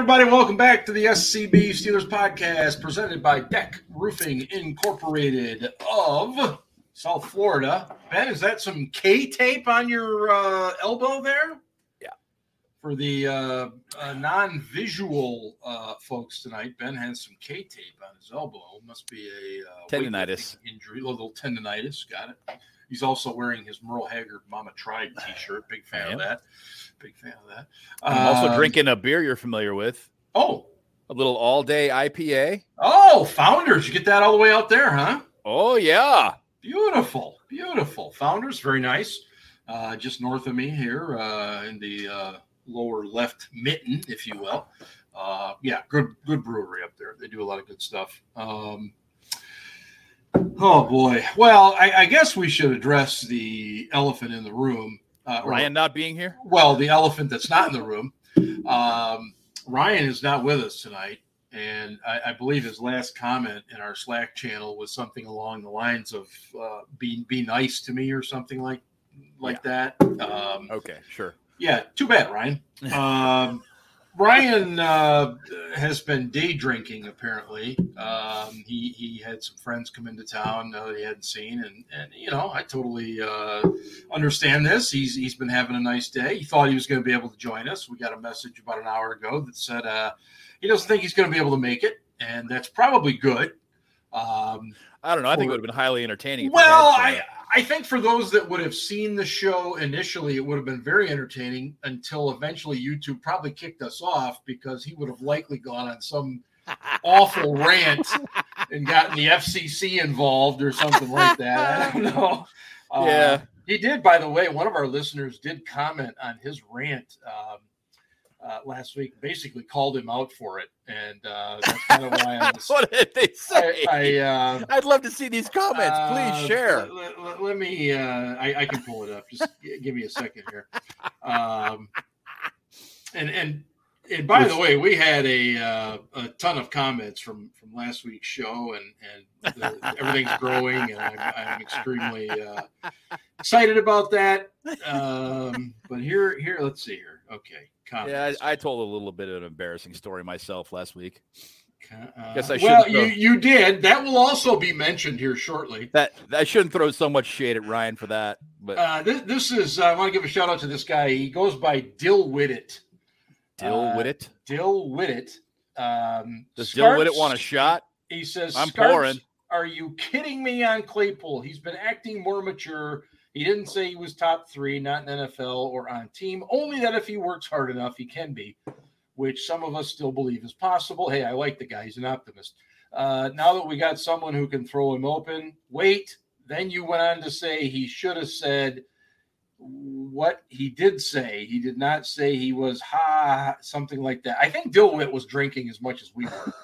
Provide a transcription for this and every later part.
everybody, welcome back to the SCB Steelers podcast presented by Deck Roofing Incorporated of South Florida. Ben, is that some K tape on your uh, elbow there? Yeah. For the uh, uh, non visual uh, folks tonight, Ben has some K tape on his elbow. Must be a uh, Tendonitis. injury, a little tendonitis. Got it. He's also wearing his Merle Haggard Mama Tried t shirt. Big fan of that. Big fan of that. I'm also Um, drinking a beer you're familiar with, Oh, a little all day IPA. Oh, founders. You get that all the way out there, huh? Oh, yeah. Beautiful. Beautiful. Founders, very nice. Uh, just north of me here uh, in the uh, lower left mitten, if you will. Uh, yeah, good good brewery up there. They do a lot of good stuff. Um, oh boy. Well, I, I guess we should address the elephant in the room. Uh, or- Ryan not being here. well, the elephant that's not in the room. Um, Ryan is not with us tonight, and I, I believe his last comment in our Slack channel was something along the lines of uh, "be be nice to me" or something like like that. Um, Okay, sure. yeah, too bad, Ryan. Um, Ryan uh, has been day drinking. Apparently, um, he he had some friends come into town uh, that he hadn't seen, and and you know I totally uh, understand this. He's he's been having a nice day. He thought he was going to be able to join us. We got a message about an hour ago that said uh, he doesn't think he's going to be able to make it, and that's probably good. Um, I don't know. I think it would have been highly entertaining. well, I. I think for those that would have seen the show initially, it would have been very entertaining until eventually YouTube probably kicked us off because he would have likely gone on some awful rant and gotten the FCC involved or something like that. I don't know. Uh, Yeah. he did. By the way, one of our listeners did comment on his rant. Um, uh, last week, basically called him out for it, and uh, that's kind of why I was. what did they say? I, I uh, I'd love to see these comments. uh, Please share. Let, let- let me. Uh, I, I can pull it up. Just give me a second here. Um, and and and by the way, we had a uh, a ton of comments from from last week's show, and and the, everything's growing, and I'm, I'm extremely uh, excited about that. Um, but here here, let's see here. Okay, comments. Yeah, I, I told a little bit of an embarrassing story myself last week. Uh, guess I well, shouldn't you you did. That will also be mentioned here shortly. That I shouldn't throw so much shade at Ryan for that, but Uh, this, this is, I want to give a shout out to this guy. He goes by Dill Whittet. Dill uh, with. Dill Whittet. Um, Does Dill with want a shot? He says, I'm "Scarps, pouring." Are you kidding me on Claypool? He's been acting more mature. He didn't say he was top three, not in NFL or on team. Only that if he works hard enough, he can be, which some of us still believe is possible. Hey, I like the guy. He's an optimist. Uh, now that we got someone who can throw him open, wait. Then you went on to say he should have said what he did say. He did not say he was ha something like that. I think Dilwit was drinking as much as we were.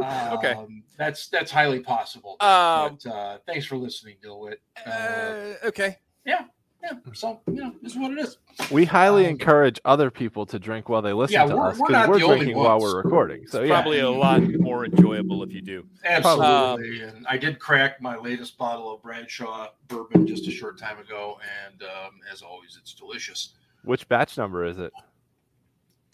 Okay. Um, that's that's highly possible. Um, but uh, thanks for listening, Dilwit. Uh, uh, okay. Yeah, Yeah, so you know, this is what it is. We highly Um, encourage other people to drink while they listen Yeah, to we're- us we're because we're, drinking while we're recording. So It's yeah, probably a lot more enjoyable if you do. Absolutely. and I did crack my latest bottle of Bradshaw bourbon just a short time ago, and um, as always, it's delicious. which batch number is it?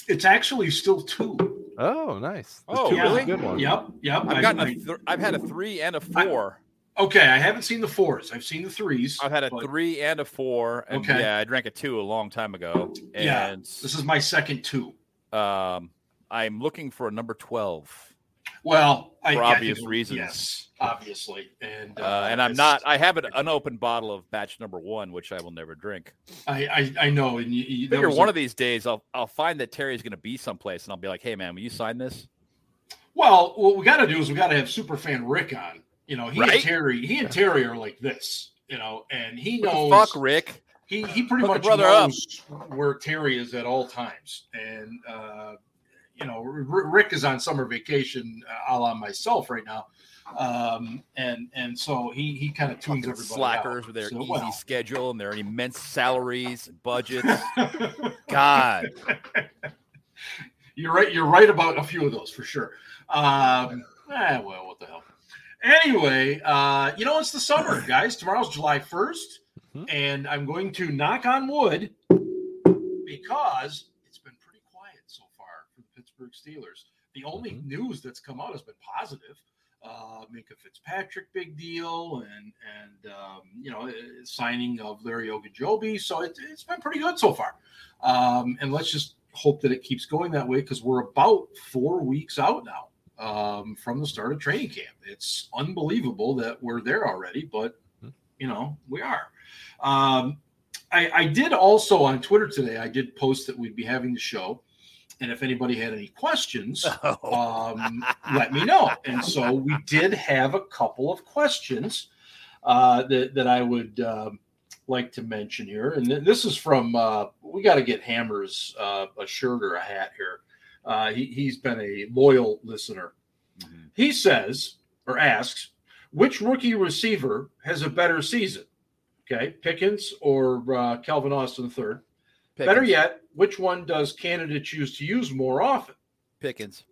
It's actually still two. Oh, nice. The Oh, two is a really? good one. Yep, yep. I've I- gotten a I- th- I've had a three and a four. Okay, I haven't seen the fours. I've seen the threes. I've had a but three and a four. And Okay. yeah, I drank a two a long time ago. Yeah, And This is my second two. um I'm looking for a number twelve. Well, I, For yeah, obvious you- reasons. Yes, obviously, and Uh, and I'm not I have an unopened bottle of batch number one, which I will never drink. I, I, I know, and you, you, Figure one a- of these days I'll I'll find that Terry's gonna be someplace and I'll be like, hey man, will you sign this? Well, what we got to do is we got to have superfan Rick on. You know, he Right? and Terry, he and Terry are like this. You know, and he What knows. fuck, Rick? He he pretty Hook a much brother up. knows where Terry is at all times, and uh, you know, R- Rick is on summer vacation, uh, a la myself right now, um, and and so he he kind of tunes everybody slackers out. with their So, easy well. schedule and their immense salaries and budgets. God. you're right. You're right about a few of those for sure. Um, eh, well, what the hell. Anyway, uh, you know it's the summer, guys. Tomorrow's July 1st, Mhm. and I'm going to knock on wood because it's been pretty quiet so far for the Pittsburgh Steelers. The only Mhm. news that's come out has been positive. Uh, Minkah Fitzpatrick, big deal, and and um, you know, uh, signing of Larry Ogunjobi. So it, it's been pretty good so far. Um, and let's just hope that it keeps going that way because we're about four weeks out now um, from the start of training camp. It's unbelievable that we're there already, but you know we are. Um, I, I did also on Twitter today. I did post that we'd be having the show, and if anybody had any questions, um, let me know. And so we did have a couple of questions uh, that that I would um, like to mention here. And th- this is from uh, we got to get Hammers uh, a shirt or a hat here. Uh, he, he's been a loyal listener. Mhm. He says or asks, which rookie receiver has a better season? Okay, Pickens or uh, Calvin Austin third. Better yet, which one does Canada choose to use more often? Pickens.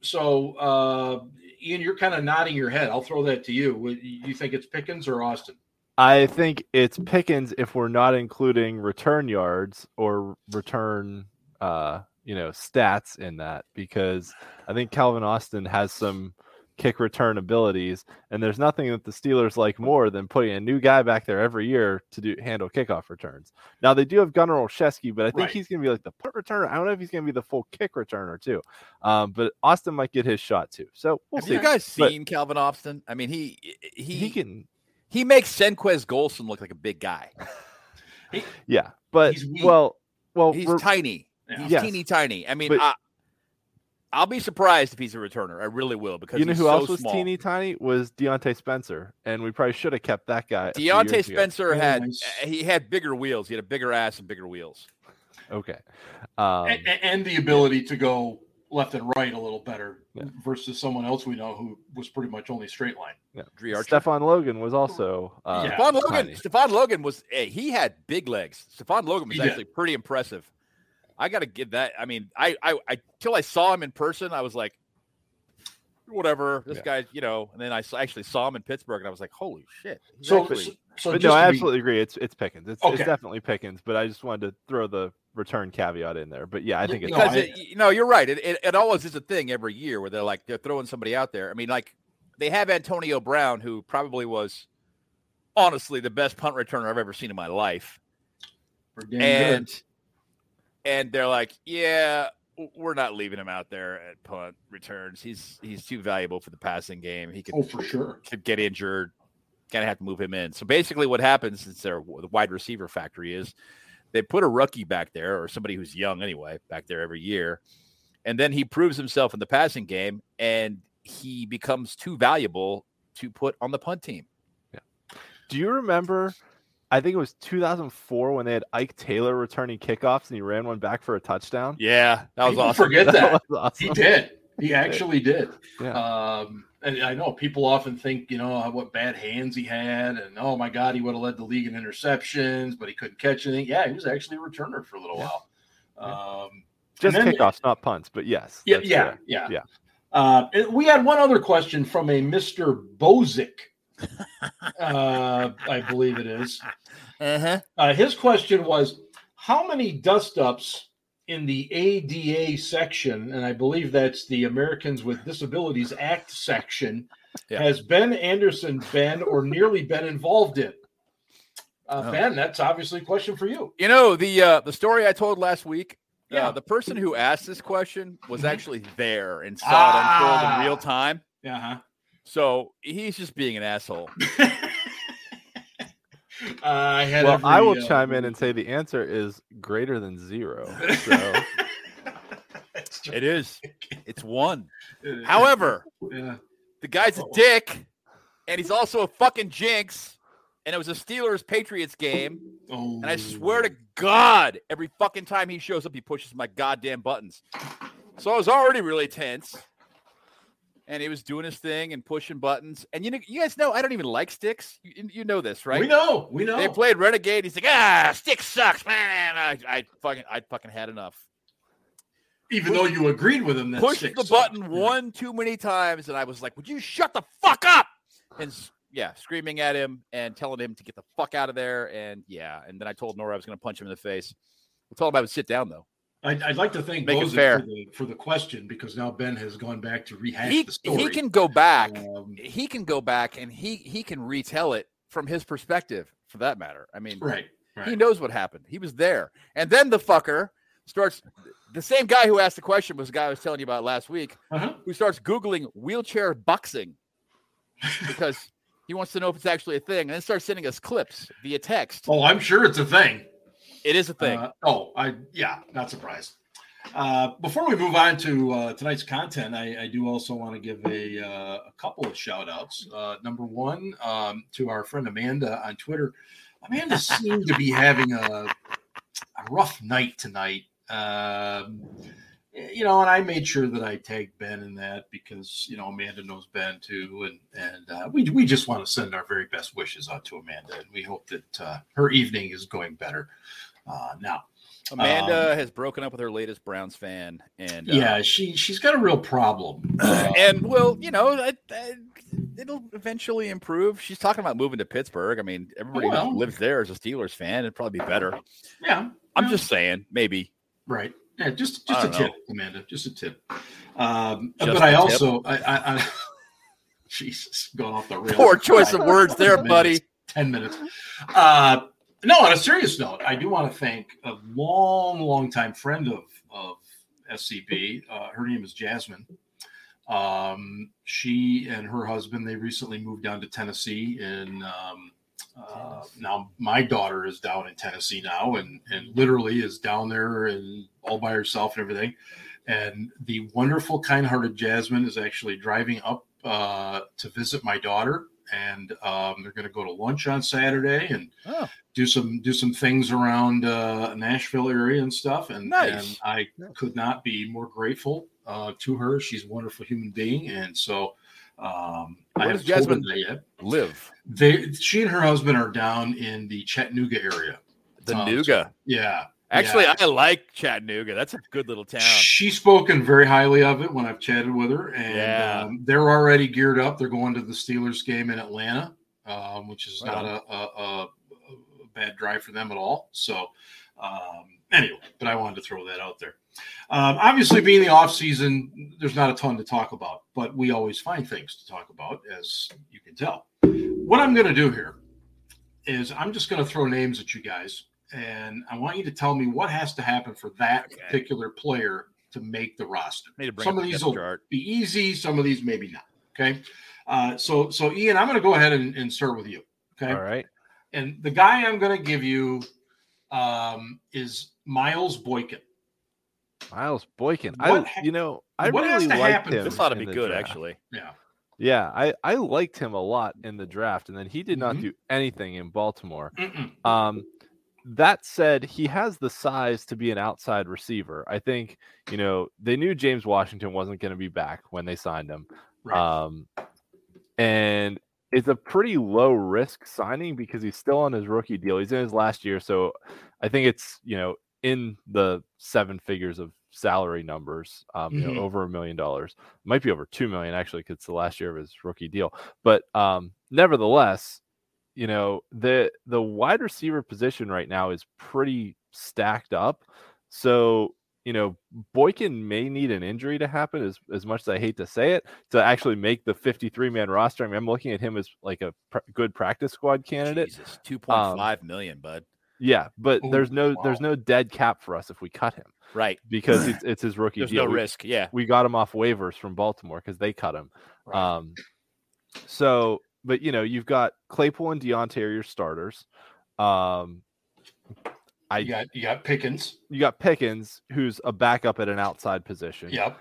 So, uh, Ian, you're kind of nodding your head. I'll throw that to you. You think it's Pickens or Austin? I think it's Pickens if we're not including return yards or return, uh, you know, stats in that because I think Calvin Austin has some kick return abilities, and there's nothing that the Steelers like more than putting a new guy back there every year to do handle kickoff returns. Now they do have Gunnar Olszewski, but I think Right. he's going to be like the punt returner. I don't know if he's going to be the full kick returner too, um, but Austin might get his shot too. So we'll Have see. you guys But- seen Calvin Austin? I mean, he he he can he, makes Senquez Golson look like a big guy. yeah, but He's well, well, He's tiny. Yeah. He's Yes. teeny tiny. I mean, But- I, I'll be surprised if he's a returner. I really will because you know he's who so else was small. teeny tiny was Diontae Spencer, and we probably should have kept that guy. a Diontae years ago. Spencer had nice. uh, he had bigger wheels. He had a bigger ass and bigger wheels. Okay, um, and, and the ability to go left and right a little better Yeah. versus someone else we know who was pretty much only straight line. Yeah. Archer. Stefan Logan was also uh, Yeah. Stefan Logan. tiny. Stefan Logan was hey, he had big legs. Stefan Logan was He did. actually pretty impressive. I got to give that. I mean, I, I, I, till I saw him in person, I was like, whatever. This Yeah. guy, you know. And then I actually saw him in Pittsburgh, and I was like, holy shit. So, actually- so, so But no, I to be- absolutely agree. It's it's Pickens. It's, Okay. it's definitely Pickens. But I just wanted to throw the return caveat in there. But yeah, I think it's No, because I- it, you know you're right. It, it, it always is a thing every year where they're like they're throwing somebody out there. I mean, like they have Antonio Brown, who probably was honestly the best punt returner I've ever seen in my life. And good. And they're like, yeah, we're not leaving him out there at punt returns. He's he's too valuable for the passing game. He could oh, for sure. could get injured. Kind of have to move him in. So basically, what happens since they're the wide receiver factory is they put a rookie back there or somebody who's young anyway back there every year, and then he proves himself in the passing game and he becomes too valuable to put on the punt team. Yeah. Do you remember? I think it was 2004 when they had Ike Taylor returning kickoffs and he ran one back for a touchdown. Yeah, that was People awesome. Forget that. was awesome. He did. He actually did. Yeah. Um, and I know people often think, you know, what bad hands he had, and oh my God, he would have led the league in interceptions, but he couldn't catch anything. Yeah, he was actually a returner for a little Yeah. while. Um, Just then- kickoffs, not punts. But yes. yeah, yeah, yeah, Yeah. Uh, we had one other question from a Mr. Bozick. Uh, I believe it is. Uh-huh. Uh, his question was How many dust ups in the ADA section, and I believe that's the Americans with Disabilities Act section, Yeah. has Ben Anderson been or nearly been involved in? Uh, Oh. Ben, that's obviously a question for you. You know the uh, the story I told last week. Yeah. Uh, the person who asked this question was Mhm. actually there and saw it unfold Ah. in real time. Yeah. So he's just being an asshole. I had Well, I will uh, chime in and say the answer is greater than zero. So It is. It's one. However, yeah. the guy's a Oh. dick, and he's also a fucking jinx. And it was a Steelers Patriots game, Oh. and I swear to God, every fucking time he shows up, he pushes my goddamn buttons. So I was already really tense. And he was doing his thing and pushing buttons. And you know, you guys know I don't even like Styx. You, you know this, right? We know. We know. They played Renegade. He's like, ah, Styx sucks, man. I, I fucking, I fucking had enough. Even though you agreed with him, that Pushed the sucked. button one too many times, and I was like, "Would you shut the fuck up?" And yeah, screaming at him and telling him to get the fuck out of there. And yeah, and then I told Nora I was going to punch him in the face. I told him I would sit down though. I'd, I'd like to thank Make it fair. for the, for the question because now Ben has gone back to rehash He, the story. he can go back. Um, He can go back and he he can retell it from his perspective, for that matter. I mean, right, right. he knows what happened. He was there, and then the fucker starts. The same guy who asked the question was the guy I was telling you about last week, Uh-huh. who starts googling wheelchair boxing because he wants to know if it's actually a thing, and then starts sending us clips via text. Oh, I'm sure it's a thing. It is a thing. Uh, oh, I yeah, not surprised. Uh, before we move on to uh, tonight's content, I, I do also want to give a, uh, a couple of shout outs. Uh, number one, um, to our friend Amanda on Twitter. Amanda seemed to be having a, a rough night tonight. Um, you know, and I made sure that I tagged Ben in that because you know Amanda knows Ben too, and and uh, we we just want to send our very best wishes out to Amanda, and we hope that uh, her evening is going better uh, now. Amanda um, has broken up with her latest Browns fan, and uh, Yeah, she she's got a real problem. And well, you know, I, I, it'll eventually improve. She's talking about moving to Pittsburgh. I mean, everybody Well. who lives there is a Steelers fan. It'd probably be better. yeah, I'm yeah, just saying, maybe. right. Yeah, just just a don't tip, Amanda. Just a tip. Um, Just but I tip? also I, I, I Jesus, going off the rails. Poor choice of words there, buddy. Ten minutes. Uh, no, on a serious note, I do want to thank a long, long time friend of of SCB. Uh, her name is Jasmine. Um, she and her husband they recently moved down to Tennessee, and um, uh, now my daughter is down in Tennessee now, and and literally is down there and all by herself and everything. And the wonderful, kind-hearted Jasmine is actually driving up uh, to visit my daughter, and um, they're going to go to lunch on Saturday and Oh, do some do some things around uh, Nashville area and stuff. And, Nice. and I could not be more grateful uh, to her. She's a wonderful human being, and so um, I Where haven't does told her Jasmine- live They, she and her husband are down in the Chattanooga area. the Um, Nuga. Yeah, Actually, yeah. I like Chattanooga. That's a good little town. She's spoken very highly of it when I've chatted with her, and Yeah. um, they're already geared up. They're going to the Steelers game in Atlanta, um, which is Right not a, a, a, bad drive for them at all. So, um, anyway, but I wanted to throw that out there. Um, obviously, being the off season, there's not a ton to talk about, but we always find things to talk about, as you can tell. What I'm going to do here is I'm just going to throw names at you guys, and I want you to tell me what has to happen for that Okay. particular player to make the roster. Need Some of these will chart. be easy, some of these maybe not. Okay. Uh, so, so Ian, I'm going to go ahead and, and start with you. Okay. All right. And the guy I'm going to give you um, is Miles Boykin. Miles Boykin. What I ha- you know I what has really to liked happen him. for This ought to be good, draft. actually. Yeah. Yeah, I I liked him a lot in the draft, and then he did not Mhm. do anything in Baltimore. Mm-mm. Um, that said, he has the size to be an outside receiver. I think you know they knew James Washington wasn't going to be back when they signed him. Right. Um, and it's a pretty low risk signing because he's still on his rookie deal. He's in his last year, so I think it's you know in the seven figures of salary numbers. Um, you Mhm. know, over a million dollars. Might be over two million actually, because it's the last year of his rookie deal. But um, nevertheless, you know the the wide receiver position right now is pretty stacked up. So you know Boykin may need an injury to happen as as much as I hate to say it to actually make the 53 man roster. I mean, I'm looking at him as like a pr- good practice squad candidate. Jesus, two point five million, bud. Yeah, but Ooh, there's no there's no dead cap for us if we cut him Right. because it's, it's his rookie There's deal. no We- risk. Yeah. we got him off waivers from Baltimore because they cut him. Right. Um, so, but you know, you've got Claypool and Diontae are your starters. Um, I you got you got Pickens. you got Pickens, who's a backup at an outside position. Yep.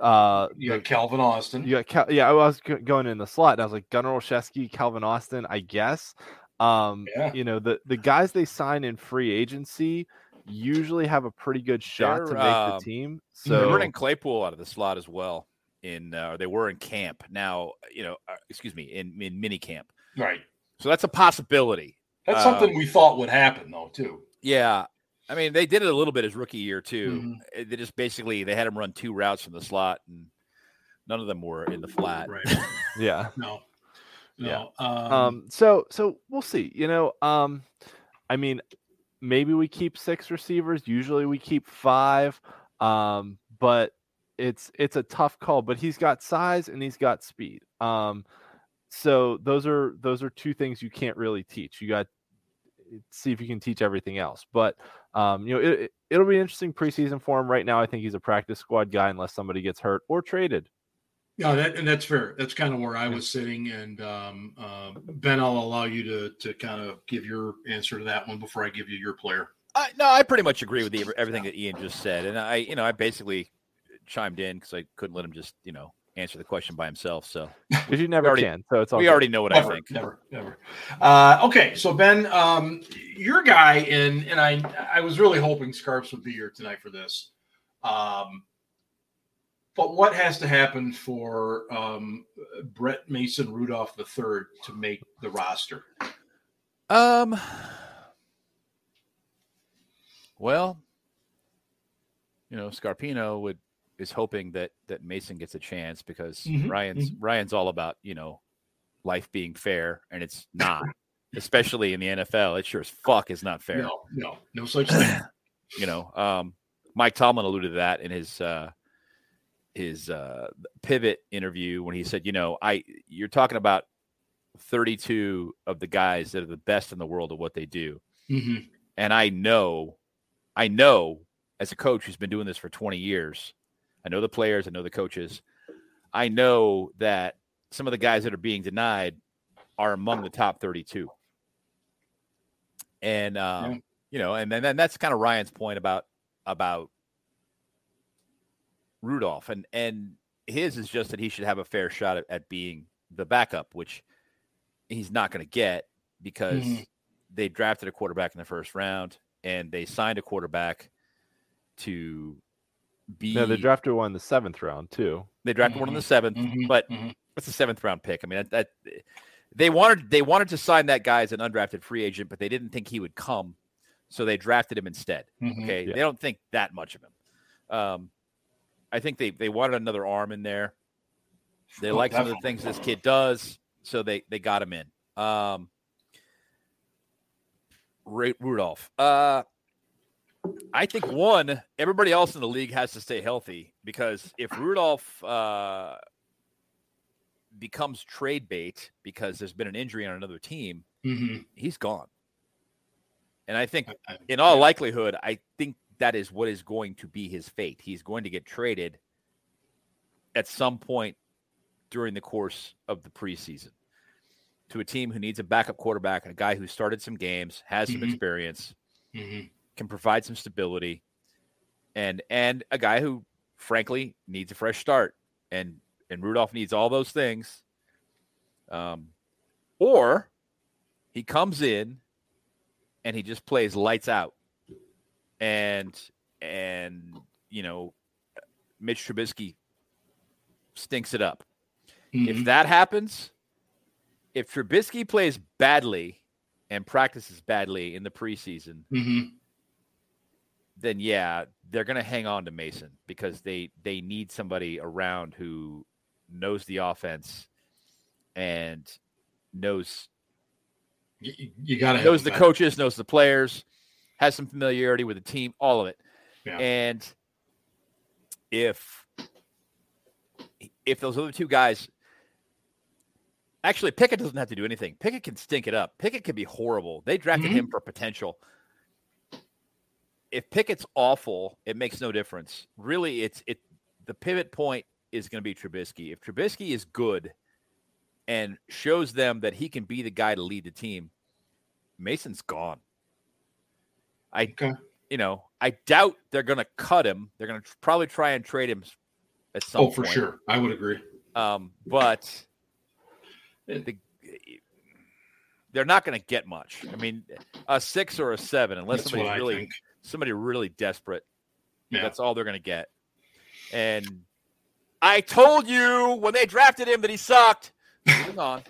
Uh, You got Calvin Austin. you got Cal- yeah. I was go- going in the slot, and I was like Gunnar Olszewski, Calvin Austin, I guess. Um, Yeah. you know the the guys they sign in free agency usually have a pretty good shot to They're, make um, the team. So they're So running Claypool out of the slot as well. In uh, they were in camp now. You know, uh, excuse me, in in mini camp. Right. So that's a possibility. That's Um, something we thought would happen though too. Yeah. I mean, they did it a little bit his rookie year too. Mhm. Uh, They just basically they had him run two routes from the slot, and none of them were in the flat. Right. yeah. No. Yeah. Um, um so so we'll see you know um i mean maybe we keep six receivers. Usually we keep five. Um, but it's it's a tough call. But he's got size and he's got speed. Um, so those are those are two things you can't really teach. You got see if you can teach everything else. But um, you know, it, it, will be interesting preseason for him. Right now, I think he's a practice squad guy unless somebody gets hurt or traded. Yeah, that, and that's fair. That's kind of where I was sitting. And um, uh, Ben, I'll allow you to to kind of give your answer to that one before I give you your player. I, no, I pretty much agree with the, everything that Ian just said, and I, you know, I basically chimed in because I couldn't let him just, you know, answer the question by himself. So because you never already, can, so it's all we good. already know what never, I think. Never, never. Uh, okay, so Ben, um, your guy, and and I I was really hoping Scarps would be here tonight for this. Um, but what has to happen for um, Brett Mason Rudolph III to make the roster? Um. Well, you know, Scarpino would is hoping that that Mason gets a chance because mm-hmm, Ryan's mm-hmm. Ryan's all about you know life being fair, and it's not, especially in the NFL. It sure as fuck is not fair. No, no, no such thing. you know, um, Mike Tomlin alluded to that in his uh, his uh, pivot interview when he said, you know, I you're talking about 32 of the guys that are the best in the world at what they do, mm-hmm. and I know, I know as a coach who's been doing this for 20 years I know the players, I know the coaches. I know that some of the guys that are being denied are among the top 32. And um, yeah. you know, and then that's kind of Ryan's point about about Rudolph, and and his is just that he should have a fair shot at, at being the backup, which he's not going to get because mm-hmm. they drafted a quarterback in the first round and they signed a quarterback to be. No, they drafted one in the seventh round too. They drafted mm-hmm. one in the 7th mm-hmm. but mm-hmm. it's a seventh round pick. I mean, that, that, they wanted they wanted to sign that guy as an undrafted free agent, but they didn't think he would come, so they drafted him instead. Mm-hmm. Okay, yeah. they don't think that much of him. Um, I think they they wanted another arm in there. They oh, like some of the things this kid does, so they they got him in. Um, Rudolph. Uh, I think one, everybody else in the league has to stay healthy because if Rudolph uh, becomes trade bait because there's been an injury on another team, mm-hmm. he's gone. And I think, in all likelihood, I think that is what is going to be his fate. He's going to get traded at some point during the course of the preseason to a team who needs a backup quarterback a guy who started some games, has some mm-hmm. experience. Mm-hmm can provide some stability, and and a guy who frankly needs a fresh start, and and Rudolph needs all those things. Um, or he comes in and he just plays lights out, and and you know, Mitch Trubisky stinks it up. Mm-hmm. If that happens, if Trubisky plays badly and practices badly in the preseason, mm-hmm then yeah, they're going to hang on to Mason because they they need somebody around who knows the offense and knows you, you got to knows the coaches, knows the players, has some familiarity with the team, all of it. Yeah. And if if those other two guys actually Pickett doesn't have to do anything. Pickett can stink it up. Pickett can be horrible. They drafted mm-hmm. him for potential if Pickett's awful, it makes no difference. Really, it's it. The pivot point is going to be Trubisky. If Trubisky is good and shows them that he can be the guy to lead the team, Mason's gone. I, okay. you know, I doubt they're going to cut him. They're going to probably try and trade him at some. Oh, for point. sure, I would agree. Um, but the, they're not going to get much. I mean, a six or a seven, unless That's somebody's really think somebody really desperate. Yeah. That's all they're going to get. And I told you when they drafted him that he sucked. Moving on.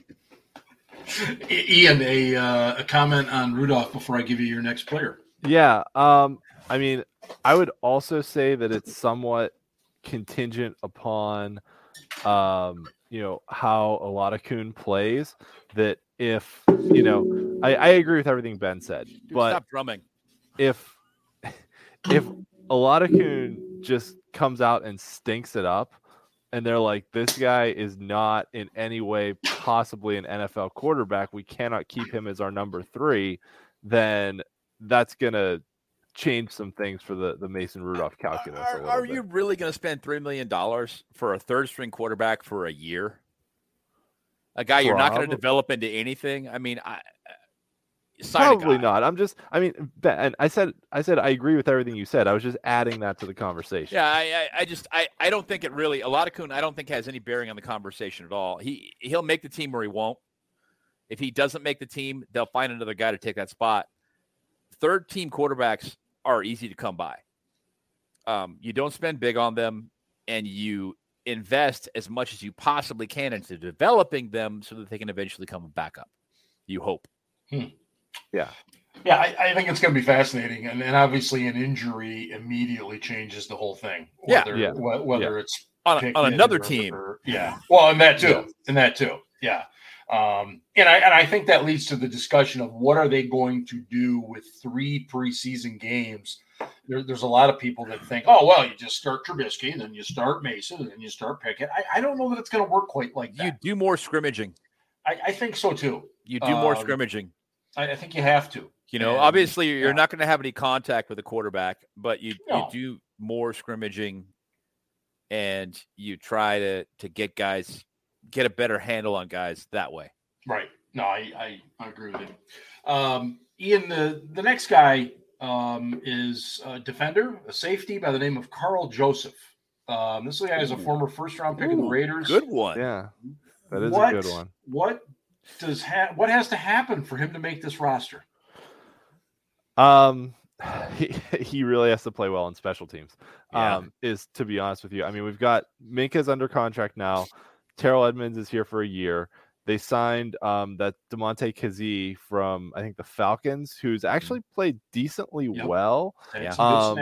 Ian, a uh, a comment on Rudolph before I give you your next player. Yeah, um, I mean, I would also say that it's somewhat contingent upon, um, you know, how Oladokun plays. That if you know, I, I agree with everything Ben said, Dude, but stop drumming. if if Oladokun just comes out and stinks it up, and they're like, this guy is not in any way possibly an NFL quarterback. We cannot keep him as our number three. Then that's gonna change some things for the the Mason Rudolph calculus. Are, are you really going to spend three million dollars for a third string quarterback for a year? A guy you're not going to develop into anything. I mean, I, Probably not. I'm just. I mean, and I said, I said, I agree with everything you said. I was just adding that to the conversation. Yeah, I, I, I just, I, I don't think it really. Oladokun, I don't think has any bearing on the conversation at all. He, he'll make the team or he won't. If he doesn't make the team, they'll find another guy to take that spot. Third team quarterbacks are easy to come by. Um, you don't spend big on them, and you invest as much as you possibly can into developing them so that they can eventually come back up. You hope. Hmm. Yeah. Yeah, I, I, think it's going to be fascinating, and, and obviously an injury immediately changes the whole thing. Whether, yeah, yeah. whether yeah. it's on, on another team. Or, yeah, well, and that too, yeah. and that too. Yeah, um, and I and I think that leads to the discussion of what are they going to do with three preseason games. There, there's a lot of people that think, oh well, you just start Trubisky, then you start Mason, and then you start Pickett. I, I don't know that it's going to work quite like that. You do more scrimmaging. I, I think so too. You do more um, scrimmaging. I, I think you have to. You know, and, obviously you're yeah. not going to have any contact with the quarterback, but you no. you do more scrimmaging, and you try to to get guys get a better handle on guys that way. Right. No, I I, I agree with you. Um, Ian, the the next guy um, is a defender, a safety by the name of Karl Joseph. Um, this guy is a former first round pick Ooh, of the Raiders. Good one. Yeah, that is what, a good one. What does ha- what has to happen for him to make this roster? Um, he, he really has to play well in special teams. Yeah. Um, is to be honest with you. I mean, we've got Minkah's under contract now. Terrell Edmunds is here for a year. They signed um, that Damontae Kazee from I think the Falcons, who's mm-hmm. actually played decently yep. well. Yeah, um,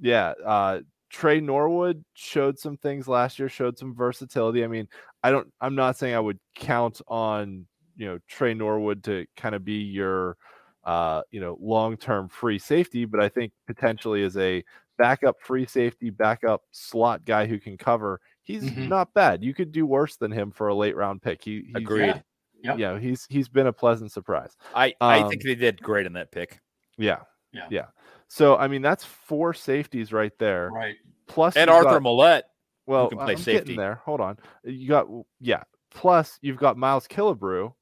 yeah. Uh, Tre Norwood showed some things last year, showed some versatility. I mean, I don't. I'm not saying I would count on you know Tre Norwood to kind of be your uh, you know long term free safety, but I think potentially as a backup free safety, backup slot guy who can cover, he's mm-hmm. not bad. You could do worse than him for a late round pick. He he's, agreed. Yeah, yeah, he's he's been a pleasant surprise. I I um, think they did great in that pick. Yeah, yeah, yeah. So I mean, that's four safeties right there. Right. Plus and Arthur Maulet. Well, can play I'm safety there. Hold on. You got yeah. Plus, you've got Miles Killebrew,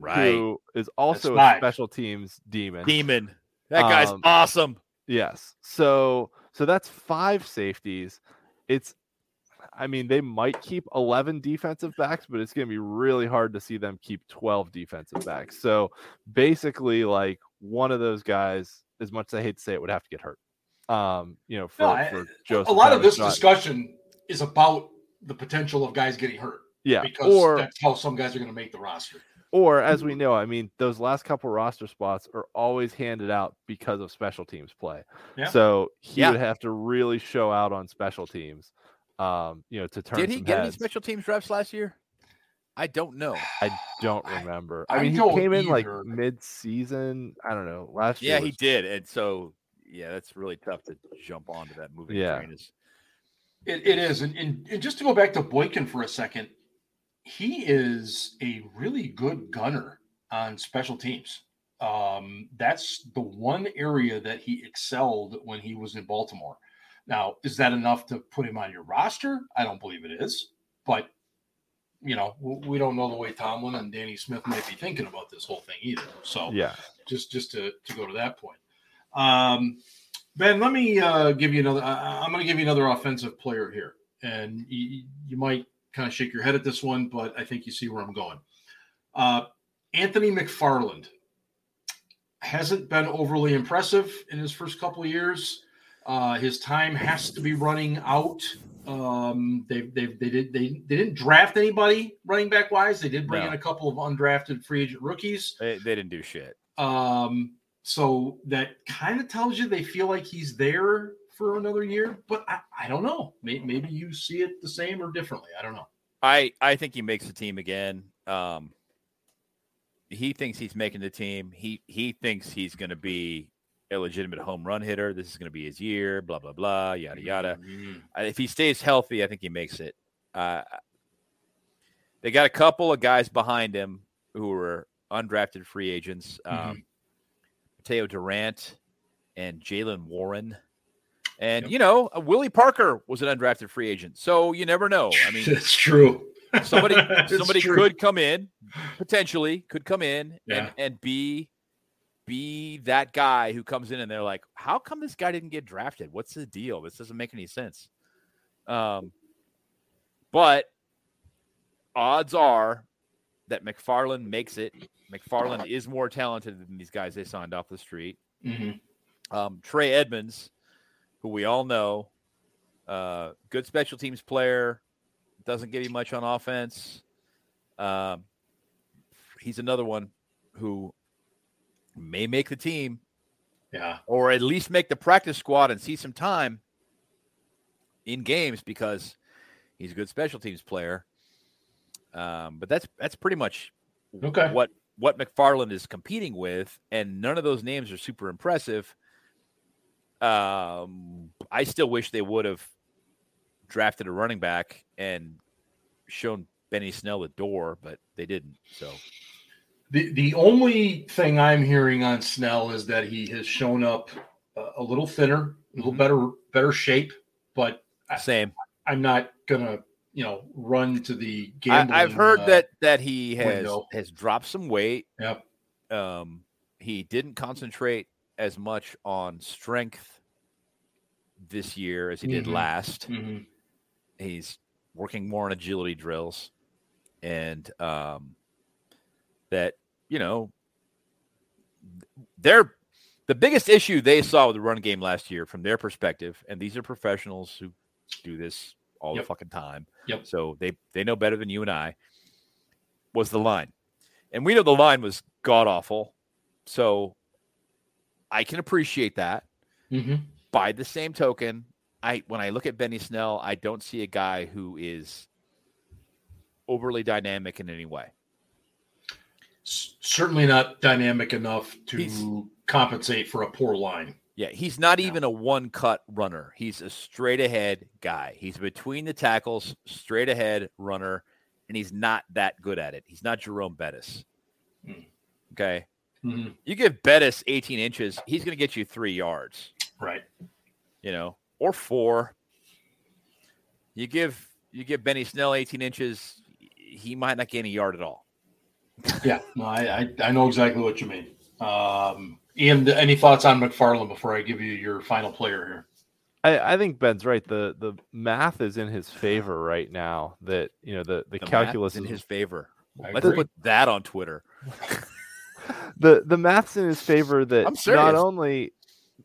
right? Who is also a special teams demon. Demon. That guy's um, awesome. Yes. So so that's five safeties. It's I mean, they might keep 11 defensive backs, but it's going to be really hard to see them keep 12 defensive backs. So basically, like one of those guys, as much as I hate to say it, would have to get hurt. Um, you know, for, no, for Joseph. A lot of this not... discussion is about the potential of guys getting hurt. Yeah. Because or, that's how some guys are going to make the roster. Or as we know, I mean, those last couple roster spots are always handed out because of special teams play. Yeah. So he yeah. would have to really show out on special teams, um, you know, to turn. Did he get heads. any special teams reps last year? I don't know. I don't remember. I, I mean, he came in like mid-season. I don't know. Last year, yeah, was... he did, and so yeah, that's really tough to jump onto that moving yeah. train. Is it, it is, and, and, and just to go back to Boykin for a second, he is a really good gunner on special teams. Um, that's the one area that he excelled when he was in Baltimore. Now, is that enough to put him on your roster? I don't believe it is, but you know, we don't know the way Tomlin and Danny Smith might be thinking about this whole thing either. So, yeah, just just to to go to that point. Um, ben, let me uh, give you another. I, am going to give you another offensive player here, and you, you might kind of shake your head at this one, but I think you see where I'm going. Uh, Anthony McFarland hasn't been overly impressive in his first couple of years. Uh, his time has to be running out. Um, they they they did they, they didn't draft anybody running back wise. They did bring no. in a couple of undrafted free agent rookies. They, they didn't do shit. Um, so that kind of tells you they feel like he's there for another year, but I, I don't know. Maybe, maybe you see it the same or differently. I don't know. I, I think he makes the team again. Um, he thinks he's making the team. He he thinks he's going to be a legitimate home run hitter. This is going to be his year. Blah blah blah. Yada yada. Mhm. Uh, If he stays healthy, I think he makes it. Uh, they got a couple of guys behind him who are undrafted free agents. Um, Mhm. Mateo Durant and Jaylen Warren. And Yep. you know, uh, Willie Parker was an undrafted free agent, so you never know. I mean, it's true. somebody It's somebody true. could come in, potentially could come in Yeah. and, and be be that guy who comes in and they're like, how come this guy didn't get drafted? What's the deal? This doesn't make any sense. Um, but odds are that McFarland makes it. McFarland is more talented than these guys they signed off the street. Mhm. Um, Trey Edmunds, who we all know, uh, good special teams player, doesn't give you much on offense. Um, he's another one who may make the team Yeah. or at least make the practice squad and see some time in games because he's a good special teams player. Um, but that's that's pretty much Okay. what what McFarland is competing with, and none of those names are super impressive. Um, I still wish they would have drafted a running back and shown Benny Snell the door, but they didn't. So The the only thing I'm hearing on Snell is that he has shown up a, a little thinner, a little Mhm. better better shape, but I, same. I'm not gonna you know run to the I, gambling. I've heard uh, that that he has window. has dropped some weight. Yep. Um, he didn't concentrate as much on strength this year as he did Mhm. last. mhm. he's working more on agility drills and um that you know they're the biggest issue they saw with the run game last year from their perspective and these are professionals who do this all the fucking time Yep. so they they know better than you and i was the line and we know the line was god awful so i can appreciate that Mhm. by the same token, I when I look at Benny Snell, I don't see a guy who is overly dynamic in any way. S- certainly not dynamic enough to He's- compensate for a poor line. Yeah, he's not even a one cut runner. He's a straight ahead guy. He's between the tackles, straight ahead runner, and he's not that good at it. He's not Jerome Bettis. Hmm. Okay. Mhm. You give Bettis 18 inches, he's going to get you three yards, Right. you know, or four. You give you give Benny Snell 18 inches, he might not gain a yard at all. Yeah. No, I, I I know exactly what you mean. Um, Ian, any thoughts on McFarland before I give you your final player here? I, I think Ben's right. The the math is in his favor right now. That you know the the, The math calculus is in his favor. I Let's agree. put that on Twitter. the the math's in his favor that not only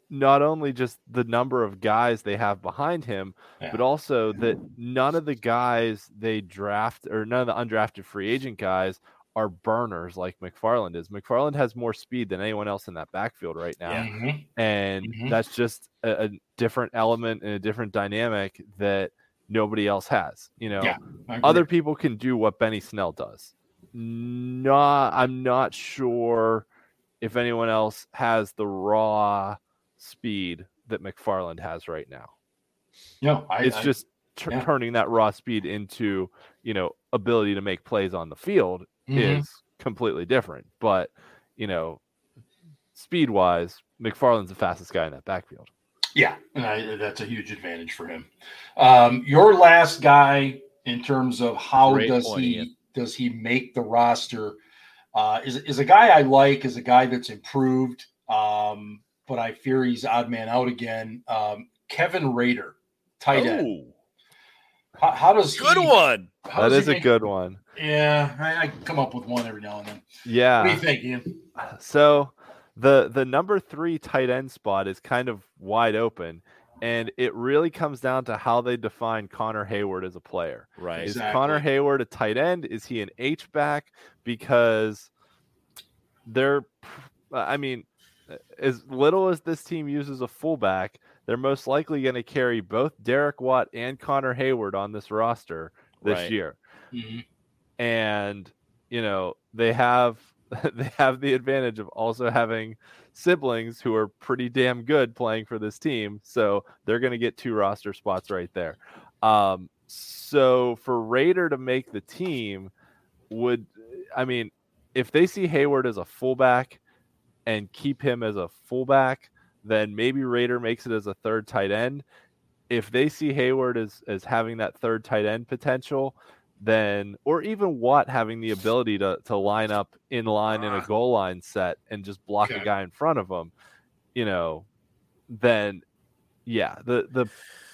not only just the number of guys they have behind him, Yeah. but also that none of the guys they draft or none of the undrafted free agent guys are burners like McFarland is. McFarland has more speed than anyone else in that backfield right now. Yeah. Mhm. And Mhm. that's just a, a different element and a different dynamic that nobody else has. You know, Yeah. Other people can do what Benny Snell does. Not, I'm not sure if anyone else has the raw speed that McFarland has right now. no, I, it's I- just tur- yeah. turning that raw speed into, you know, ability to make plays on the field Mhm. is completely different. But, you know, speed wise, McFarland's the fastest guy in that backfield. Yeah, and I, that's a huge advantage for him. Um, your last guy in terms of how Great does point, he Ian. Does he make the roster? Uh, is is a guy I like, is a guy that's improved, um, but I fear he's odd man out again. Um, Kevin Rader, tight end. Oh, How, how does good he, one. how That does a make- good one. Yeah, I, I come up with one every now and then. Yeah. What do you Yeah. think, Ian? So the the number three tight end spot is kind of wide open. And it really comes down to how they define Connor Heyward as a player. Right. Is Connor Heyward a tight end? Is he an H back? Because they're, I mean, as little as this team uses a fullback, they're most likely going to carry both Derek Watt and Connor Heyward on this roster this Right. year. Mhm. And, you know, they have they have the advantage of also having siblings who are pretty damn good playing for this team. So they're going to get two roster spots right there. Um, so for Rader to make the team, would I mean, if they see Heyward as a fullback and keep him as a fullback, then maybe Rader makes it as a third tight end. If they see Heyward as as having that third tight end potential, then or even Watt having the ability to to line up in line in a Ah. goal line set and just block a guy in front of him, you know, then yeah, the the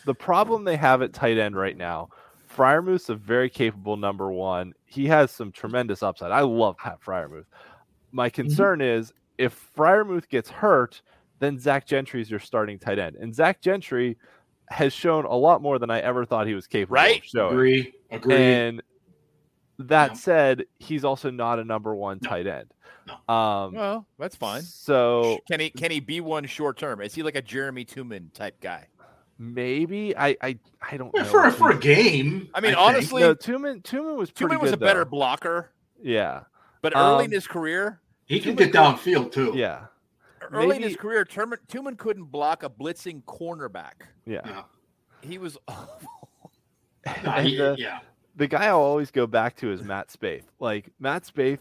the problem they have at tight end right now, Freiermuth's a very capable number one. He has some tremendous upside. I love Pat Freiermuth. My concern is if Freiermuth gets hurt, then Zach Gentry is your starting tight end, and Zach Gentry has shown a lot more than I ever thought he was capable Right. of showing. Agree. Agree. And that Yeah. said, he's also not a number one No. tight end. Um, Well, that's fine. So Can he can he be one short term? Is he like a Jerame Tuman type guy? maybe I I, I don't Yeah, know. for for a game. I mean, think. honestly- no, Tuman Tuman was pretty Tuman was good, a better though. blocker, Yeah, but early in Um, his career, he can Tuman get downfield too. yeah, early in his career, Tuman, Tuman couldn't block a blitzing cornerback. yeah. Yeah. He was Nah, And he- the, yeah. the guy I'll always go back to is Matt Spaeth. Like Matt Spaeth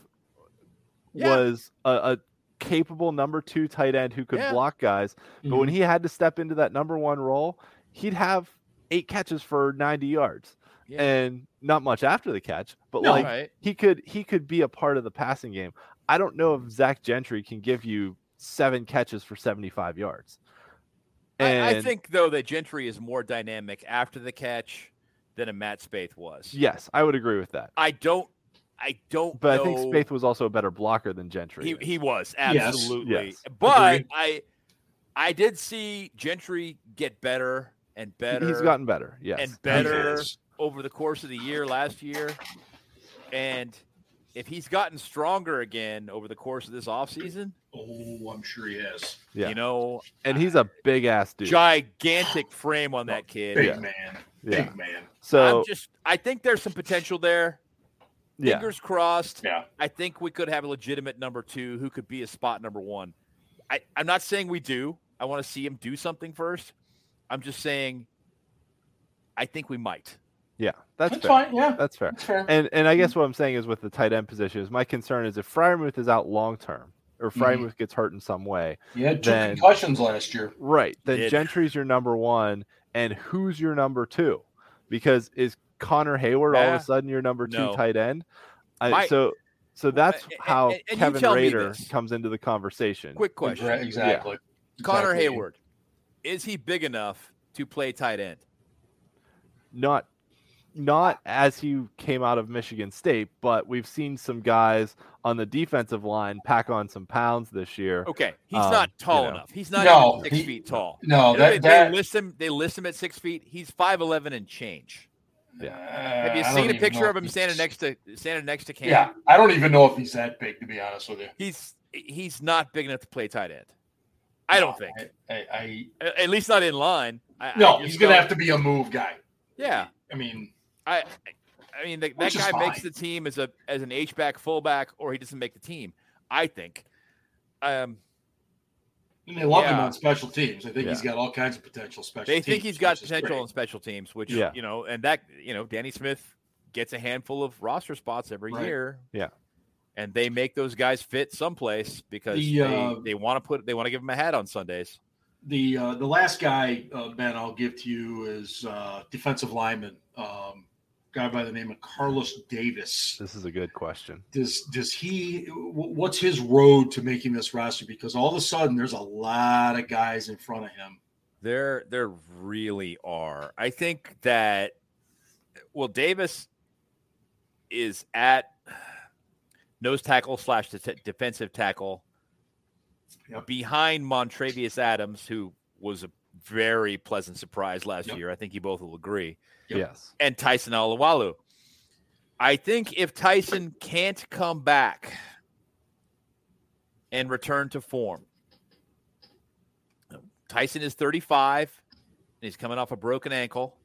Yeah. was a, a capable number two tight end who could Yeah. block guys, but when mhm. he had to step into that number one role, he'd have eight catches for 90 yards yeah, and not much after the catch, but No. like right. he could he could be a part of the passing game. I don't know if Zach Gentry can give you seven catches for 75 yards. I, I think though that Gentry is more dynamic after the catch than a Matt Spaeth was. yes, I would agree with that. I don't. I don't. But I think Spaeth was also a better blocker than Gentry. He he was absolutely. Yes. But Agreed. I I did see Gentry get better and better He's gotten better. Yes. and better over the course of the year last year. And if he's gotten stronger again over the course of this offseason, Oh, I'm sure he has. Yeah. you know, and he's a big ass dude. gigantic frame on that kid. Big Yeah. man. Yeah. Big man. So I'm just I think there's some potential there. yeah, Fingers crossed. Yeah. I think we could have a legitimate number two who could be a spot number one. I, I'm not saying we do. I want to see him do something first. I'm just saying I think we might. Yeah, that's, That's, fair. fine. Yeah. That's fair. That's fair. And and I guess what I'm saying is with the tight end position is my concern is if Freiermuth is out long term or Mhm. Gets hurt in some way, He had two then- concussions last year. right? Then Did. Gentry's your number one, and who's your number two? Because is Connor Heyward all of a sudden your number two No. tight end? I, My- so so that's how and- and you Kevin Rader comes into the conversation. Quick question. Right, Exactly. Connor Exactly. Heyward, is he big enough to play tight end? not not as he came out of Michigan State, but we've seen some guys on the defensive line pack on some pounds this year. Okay, he's Um, not tall you know. enough. He's not No, even six he- feet tall. No, You know, they, that, that they list him. They list him at six feet. He's five eleven and change. Yeah. Have you Uh, seen a picture of him standing next to standing next to Cam? Yeah, I don't even know if he's that big to be honest with you. he's he's not big enough to play tight end. I don't think. I, I, At at least not in line. I, I no, I he's gonna don't- have to be a move guy. Yeah, I mean, I. I mean, the, that guy makes the team as a as an H back fullback, or he doesn't make the team. I think. Um, and they love him on special teams. I think he's got all kinds of potential special. they think teams, he's got which is potential great. in special teams, which Yeah. you know, and that you know, Danny Smith gets a handful of roster spots every Right. year. Yeah. and they make those guys fit someplace because The, uh, they, they want to put they want to give them a hat on Sundays. The uh, the last guy, uh, Ben, I'll give to you is uh, defensive lineman, um, guy by the name of Carlos Davis. This is a good question. Does does he? What's his road to making this roster? Because all of a sudden, there's a lot of guys in front of him. There, there really are. I think that well, Davis is at nose tackle slash defensive tackle Yep. behind Montravius Adams, who was a very pleasant surprise last Yep. year. I think you both will agree. Yes. And Tyson Alualu. I think if Tyson can't come back and return to form, Tyson is 35 and he's coming off a broken ankle.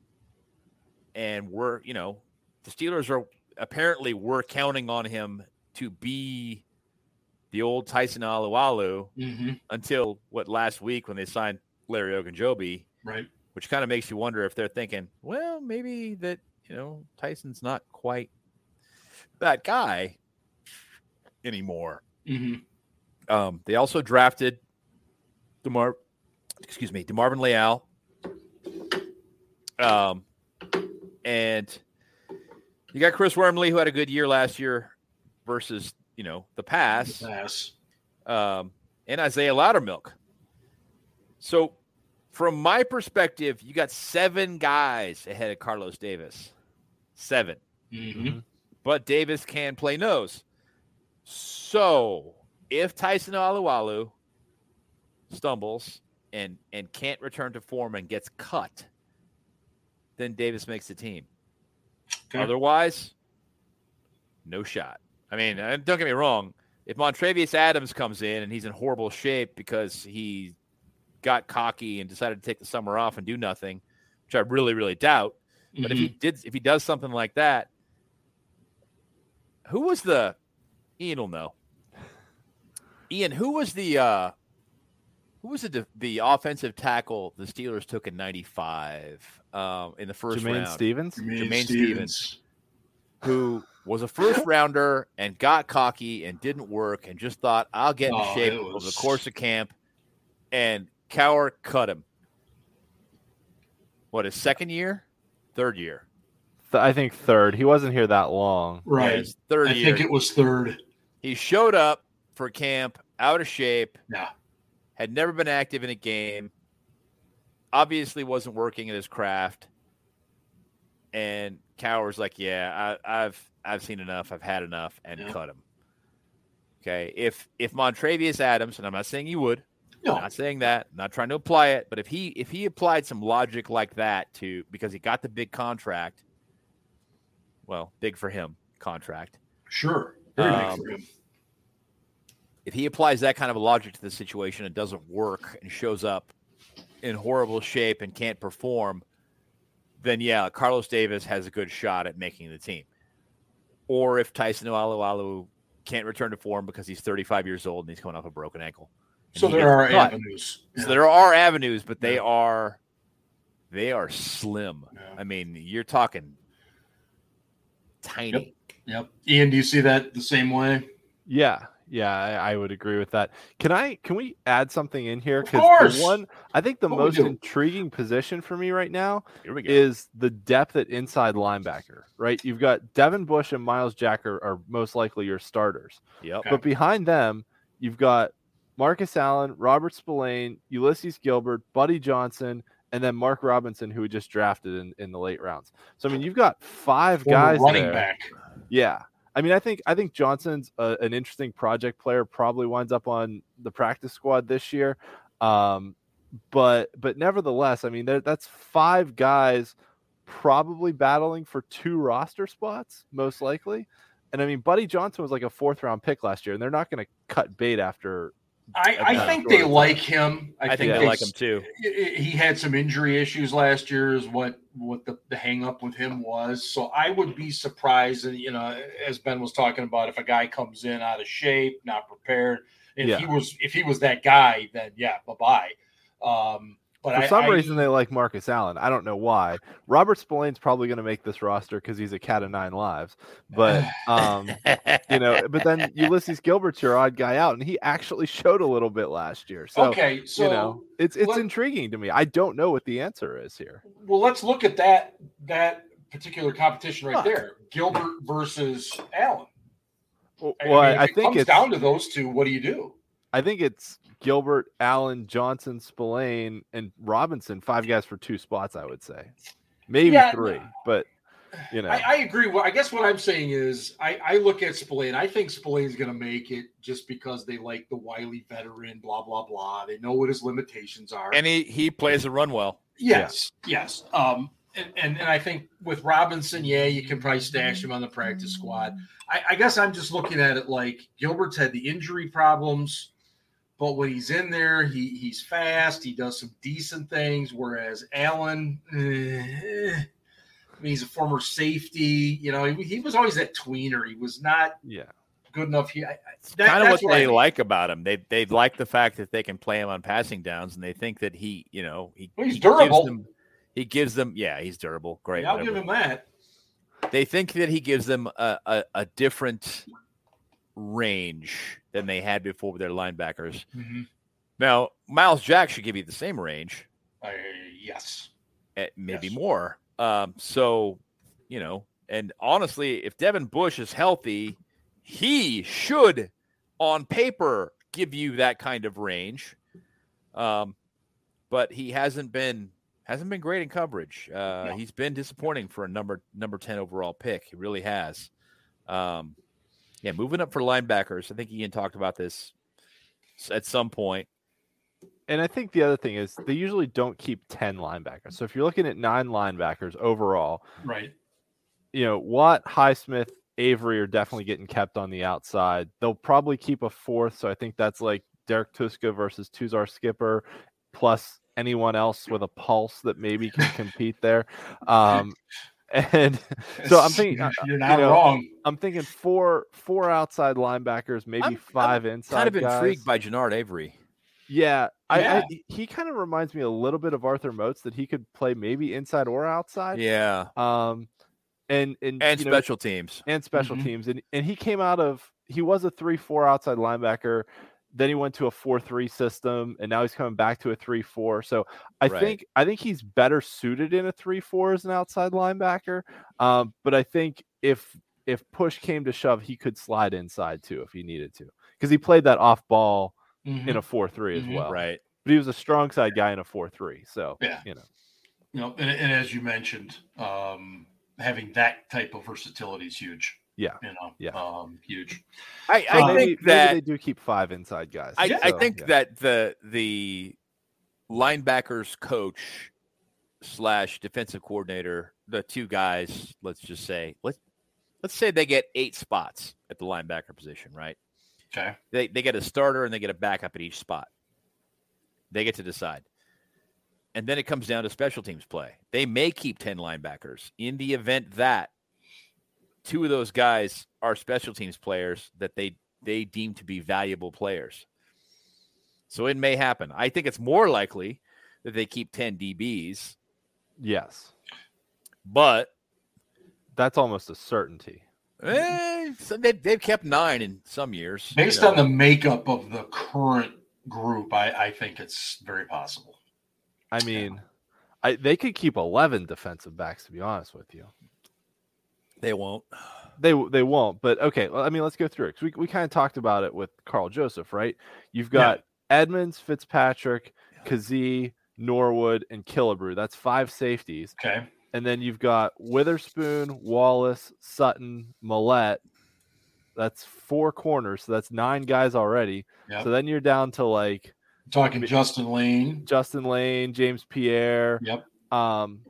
And we're, you know, the Steelers are apparently we're counting on him to be the old Tyson Alualu Mm-hmm. until what last week when they signed Larry Ogunjobi, Right. Which kind of makes you wonder if they're thinking, well, maybe that you know Tyson's not quite that guy anymore. Mm-hmm. Um, they also drafted Demar, excuse me, Demarvin Leal. Um, and you got Chris Wormley, who had a good year last year versus you know the pass, Pass. um, and Isaiah Loudermilk. So, from my perspective, you got seven guys ahead of Carlos Davis, seven Mm-hmm. but Davis can play nose. So if Tyson Alualu stumbles and and can't return to form and gets cut, then Davis makes the team. Okay. Otherwise, no shot. I mean, don't get me wrong. If Montravius Adams comes in and he's in horrible shape because he got cocky and decided to take the summer off and do nothing, which I really, really doubt, but if he Mm-hmm. did, if he does something like that, who was the? Ian will know. Ian, who was the? uh Who was the the offensive tackle the Steelers took in '95 um, in the first Jermaine round? Stephens. Jermaine, Jermaine Stephens. Who was a first rounder and got cocky and didn't work and just thought I'll get in Oh, shape it over the course of camp, and Cowher cut him. What his second year, third year, Th- I think third. He wasn't here that long. Right. his third I year. think it was third. He showed up for camp out of shape, Yeah. had never been active in a game, obviously wasn't working at his craft. And Cowher's like, "Yeah, I, I've I've seen enough. I've had enough," and Yeah. cut him. Okay, if if Montravius Adams, and I'm not saying you would, No. not saying that, not trying to apply it, but if he if he applied some logic like that to because he got the big contract, well, big for him contract. Sure. Very big Um, for him. if he applies that kind of a logic to the situation and doesn't work and shows up in horrible shape and can't perform, then yeah, Carlos Davis has a good shot at making the team. Or if Tyson Alualu can't return to form because he's 35 years old and he's coming off a broken ankle. And So there are cut. avenues. So Yeah. there are avenues, but they Yeah. are they are slim. Yeah. I mean, you're talking tiny. Yep. Ian, do you see that the same way? Yeah, yeah, I, I would agree with that. Can I? Can we add something in here? Of 'Cause course. one I think the What most intriguing position for me right now Here we go. is the depth at inside linebacker. Right, you've got Devin Bush and Myles Jack are, are most likely your starters, yep. Okay. but behind them you've got Marcus Allen, Robert Spillane, Ulysees Gilbert, Buddy Johnson, and then Mark Robinson, who we just drafted in, in the late rounds. So I mean, you've got five Former guys running there. back. Yeah. I mean, I think I think Johnson's a, an interesting project player. Probably winds up on the practice squad this year, um, but but nevertheless, I mean, there, that's five guys probably battling for two roster spots, most likely. And I mean, Buddy Johnson was like a fourth round pick last year, and they're not going to cut bait after. I, I think they like him. I think Yeah. they like him too. he he had some injury issues last year is what what the, the hang up with him was so i would be surprised and you know as ben was talking about if a guy comes in out of shape not prepared if Yeah. he was if he was that guy then yeah bye-bye um but For I, some I- reason, they like Marcus Allen. I don't know why. Robert Spillane's probably going to make this roster because he's a cat of nine lives. But um, you know, but then Ulysees Gilbert's your odd guy out, and he actually showed a little bit last year. So okay so you know, it's it's let- intriguing to me. I don't know what the answer is here. well let's look at that that particular competition right Fuck. there gilbert versus allen Well, I, mean, I, I it think comes it's down to those two what do you do I think it's Gilbert, Allen, Johnson, Spillane, and Robinson. Five guys for two spots. I would say, maybe Yeah, three, but you know, I, I agree. Well, I guess what I'm saying is I, I look at Spillane. I think Spillane's going to make it just because they like the wily veteran, blah, blah, blah. They know what his limitations are. and he he plays the run well. yes, yes. Um, and, and, and I think with Robinson, yeah, you can probably stash him on the practice squad. I, I guess I'm just looking at it like Gilbert's had the injury problems, but when he's in there, he he's fast. He does some decent things. Whereas Allen, eh, I mean, he's a former safety. You know, he, he was always that tweener. He was not yeah. good enough. He, that- kind of what what I they mean. like about him. They they like the fact that they can play him on passing downs, and they think that he, you know, he Well, he's he gives durable. them- he gives them, yeah, he's durable. Great. Yeah, I'll whatever. give him that. they think that he gives them a, a, a different range than they had before with their linebackers. Now, Myles Jack should give you the same range, Uh, yes. eh, maybe Yes. more. Um, so, you know, and honestly, if Devin Bush is healthy, he should, on paper, give you that kind of range. Um, but he hasn't been hasn't been great in coverage. Uh, No. He's been disappointing for a number number ten overall pick. He really has. Um, yeah, moving up for linebackers. I think Ian talked about this at some point. And I think the other thing is they usually don't keep 10 linebackers. So if you're looking at nine linebackers overall, Right. you know, Watt, Highsmith, Avery are definitely getting kept on the outside. They'll probably keep a fourth. So I think that's like Derrek Tuszka versus Tuzar Skipper, plus anyone else with a pulse that maybe can compete there. Um, and so I'm thinking, uh, you're not know, wrong. I'm thinking four four outside linebackers, maybe I'm- I'm 5 inside. Kind of guys. intrigued by Genard Avery. Yeah, I, Yeah. I he kind of reminds me a little bit of Arthur Moats that he could play maybe inside or outside. Yeah, Um, and and and you know, special teams. and special Mhm. teams, and and he came out of he was a three four outside linebacker. Then he went to a four three system, and now he's coming back to a three four. So I Right. think I think he's better suited in a three four as an outside linebacker. Um, but I think if if push came to shove, he could slide inside too if he needed to, because he played that off ball Mhm. in a four three Mhm. as well. Right. But he was a strong side guy in a four three. So Yeah. you know. you know, and, and as you mentioned, um, having that type of versatility is huge. Yeah. You know, Yeah. um, huge. I, I maybe, think maybe that they do keep five inside guys. I, I think yeah. that the the linebackers coach slash defensive coordinator, the two guys, let's just say let's let's say they get eight spots at the linebacker position, right? Okay. They they get a starter and they get a backup at each spot. They get to decide. And then it comes down to special teams play. They may keep 10 linebackers in the event that two of those guys are special teams players that they they deem to be valuable players. So it may happen. I think it's more likely that they keep 10 DBs, yes, but that's almost a certainty. eh, so they, they've kept nine in some years. you Based know. on the makeup of the current group, I, I think it's very possible. I mean, I they could keep eleven defensive backs. To be honest with you, they won't. they they won't. But okay, well, I mean, let's go through it. 'cause we we kind of talked about it with Karl Joseph, right? You've got Edmunds, Fitzpatrick, Kazee, Norwood, and Killebrew. That's five safeties, Okay. and then you've got Witherspoon, Wallace, Sutton, Maulet. That's four corners, so that's nine guys already. Yep. So then you're down to like Talking Justin Layne. Justin Layne, James Pierre. Yep. Um,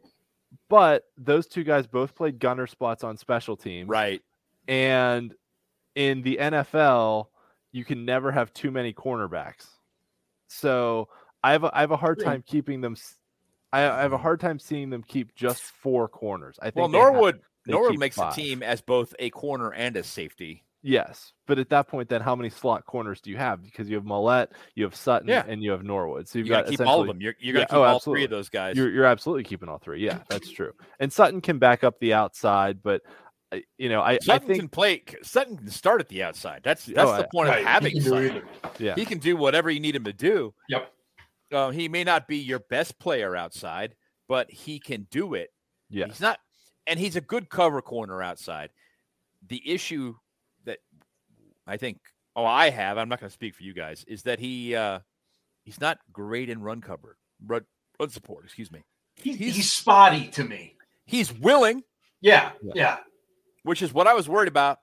but those two guys both played gunner spots on special teams. Right. And in the NFL, you can never have too many cornerbacks. So I have a, I have a hard time keeping them. I have a hard time seeing them keep just four corners. I think Well, they have- Norwood Norwood makes five. the team as both a corner and a safety. Yes, but at that point, then how many slot corners do you have? Because you have Maulet, you have Sutton, Yeah. and you have Norwood. So you've You got got to keep all of them. You're, you're gonna keep oh, all absolutely. three of those guys. You're you're absolutely keeping all three. Yeah, that's true. And Sutton can back up the outside, but uh, you know, I, I Sutton think can play. Sutton can start at the outside. That's that's Oh, the I- point Right, of he having can Sutton. yeah, He can do whatever you need him to do. Yep. Uh, he may not be your best player outside, but he can do it. yeah, He's not, and he's a good cover corner outside. The issue that I think, oh, I have, I'm not going to speak for you guys, is that he uh, he's not great in run cover, run, run support. Excuse me. He's, He's- he's spotty to me. He's willing, Yeah. Yeah. Yeah. which is what I was worried about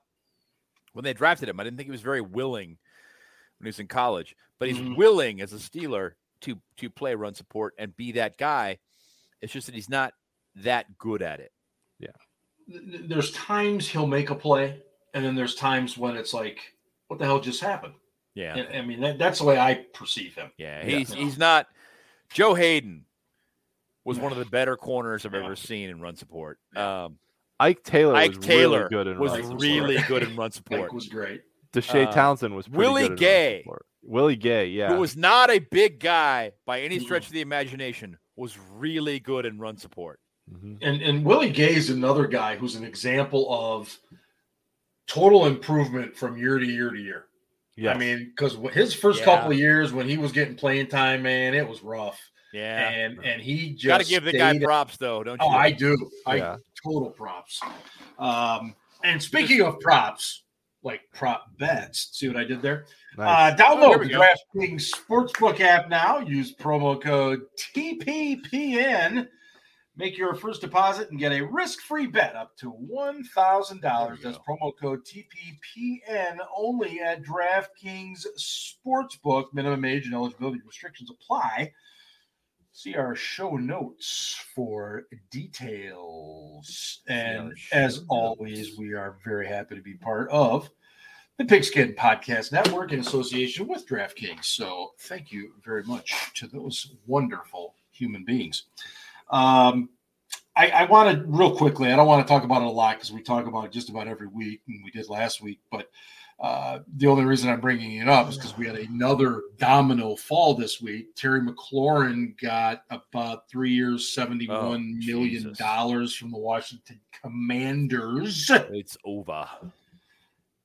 when they drafted him. I didn't think he was very willing when he was in college, but he's Mhm. willing as a Steeler to to play run support and be that guy. It's just that he's not that good at it. Th- th- There's times he'll make a play, and then there's times when it's like, what the hell just happened? Yeah, And, I mean, that, that's the way I perceive him. yeah. Yeah. He's he's not. Joe Haden was one of the better corners I've Yeah. ever seen in run support. Um, Ike Taylor Ike was Taylor really good in was run support. really support. good in run Mike support. was great. Deshea Uh, Townsend was pretty Willie good at run Gay. support. Willie Gay, yeah. who was not a big guy by any stretch of the imagination, was really good in run support. Mhm. And and Willie Gay is another guy who's an example of total improvement from year to year to year. Yeah, I mean, because his first Yeah. couple of years when he was getting playing time, man, it was rough. Yeah, And and he just got to give the guy props though, don't you? Oh, I do. I Yeah. total props. Um, and speaking of props, like prop bets, see what I did there? Nice. Uh, Oh, download we the go. DraftKings Sportsbook app now. Use promo code TPPN. Make your first deposit and get a risk-free bet up to one thousand dollars. There we That's promo code TPPN only at DraftKings Sportsbook. Minimum age and eligibility restrictions apply. See our show notes for details. And as notes. always, we are very happy to be part of the Pigskin Podcast Network in association with DraftKings. So thank you very much to those wonderful human beings. Um, I, I want to real quickly. I don't want to talk about it a lot because we talk about it just about every week, and we did last week. But uh, the only reason I'm bringing it up is because we had another domino fall this week. Terry McLaurin got about three years, seventy-one Oh, million dollars from the Washington Commanders. It's over.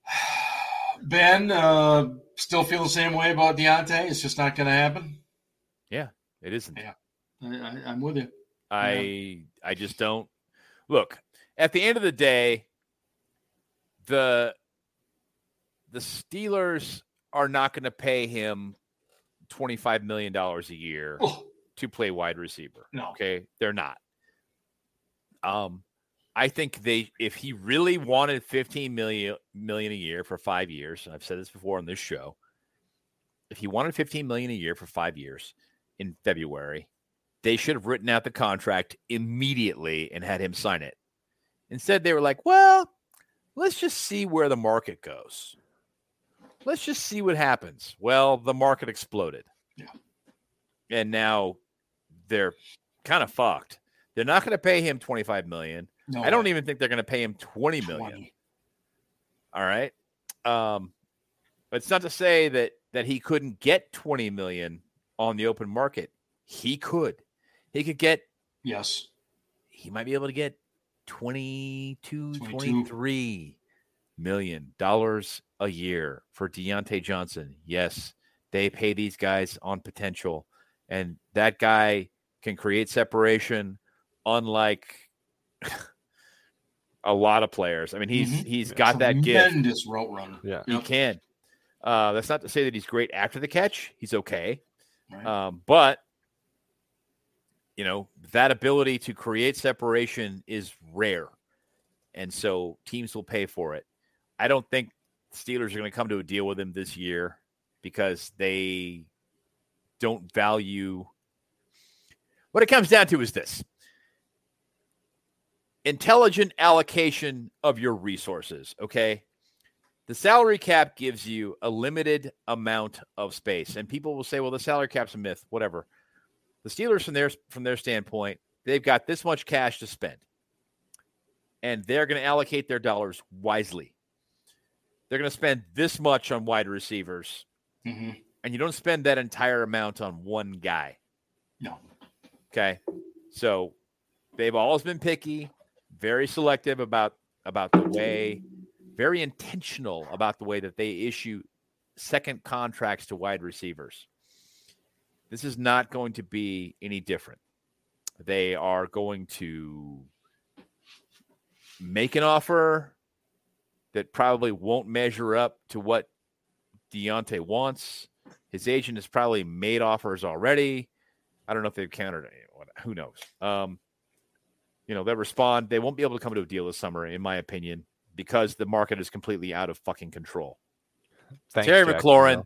Ben, uh, still feel the same way about Diontae. It's just not going to happen. Yeah, it isn't. Yeah. I, I, I'm with you. I I just don't look. At the end of the day, the the Steelers are not going to pay him twenty five million dollars a year Oh, to play wide receiver. no. Okay, they're not. Um, I think they if he really wanted fifteen million million a year for five years, and I've said this before on this show, if he wanted fifteen million a year for five years in February, they should have written out the contract immediately and had him sign it. Instead, they were like, "Well, let's just see where the market goes. Let's just see what happens." Well, the market exploded. Yeah. And now they're kind of fucked. They're not going to pay him 25 million. no I don't way. even think they're going to pay him 20 million. 20. All right. Um, but it's not to say that that he couldn't get 20 million on the open market. He could. He could get Yes. he might be able to get 22, 22. 23 million dollars a year for Diontae Johnson. Yes, they pay these guys on potential, and that guy can create separation, unlike a lot of players. I mean, he's Mhm. he's got that gift. Tremendous route runner. Yeah. He Yep. can. Uh, that's not to say that he's great after the catch. He's okay. Right. Um, but you know that ability to create separation is rare, and so teams will pay for it. I don't think Steelers are going to come to a deal with him this year because they don't value. What it comes down to is this: intelligent allocation of your resources. Okay, the salary cap gives you a limited amount of space and people will say well the salary cap's a myth whatever the steelers from their from their standpoint they've got this much cash to spend and they're going to allocate their dollars wisely they're going to spend this much on wide receivers Mhm. and you don't spend that entire amount on one guy No. Okay. So they've always been picky, very selective about about the way, very intentional about the way that they issue second contracts to wide receivers. This is not going to be any different. They are going to make an offer that probably won't measure up to what Diontae wants. His agent has probably made offers already. I don't know if they've countered any. Who knows? Um, you know, they'll respond. They won't be able to come to a deal this summer, in my opinion, because the market is completely out of fucking control. Thanks, Terry Jack, McLaurin,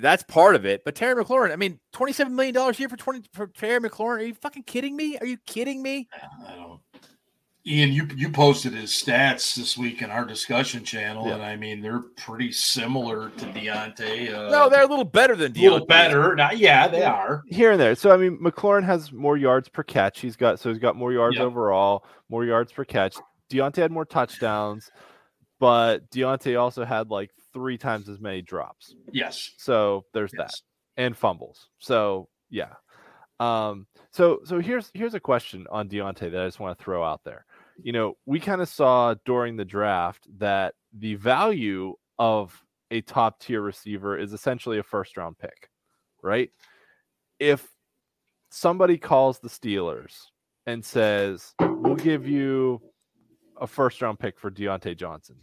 that's part of it. But Terry McLaurin, I mean, twenty-seven million dollars a year for twenty for Terry McLaurin. Are you fucking kidding me? Are you kidding me? I don't. Ian, you you posted his stats this week in our discussion channel, Yeah. and I mean they're pretty similar to Diontae. Uh, no, they're a little better than Diontae. a little better. Now, yeah, they are. here and there. So I mean, McLaurin has more yards per catch. He's got so he's got more yards Yep. overall, more yards per catch. Diontae had more touchdowns, but Diontae also had like three times as many drops. Yes. So there's that and fumbles. So yeah. Um, so so here's here's a question on Diontae that I just want to throw out there. You know, we kind of saw during the draft that the value of a top tier receiver is essentially a first round pick, right? If somebody calls the Steelers and says, "We'll give you a first round pick for Diontae Johnson,"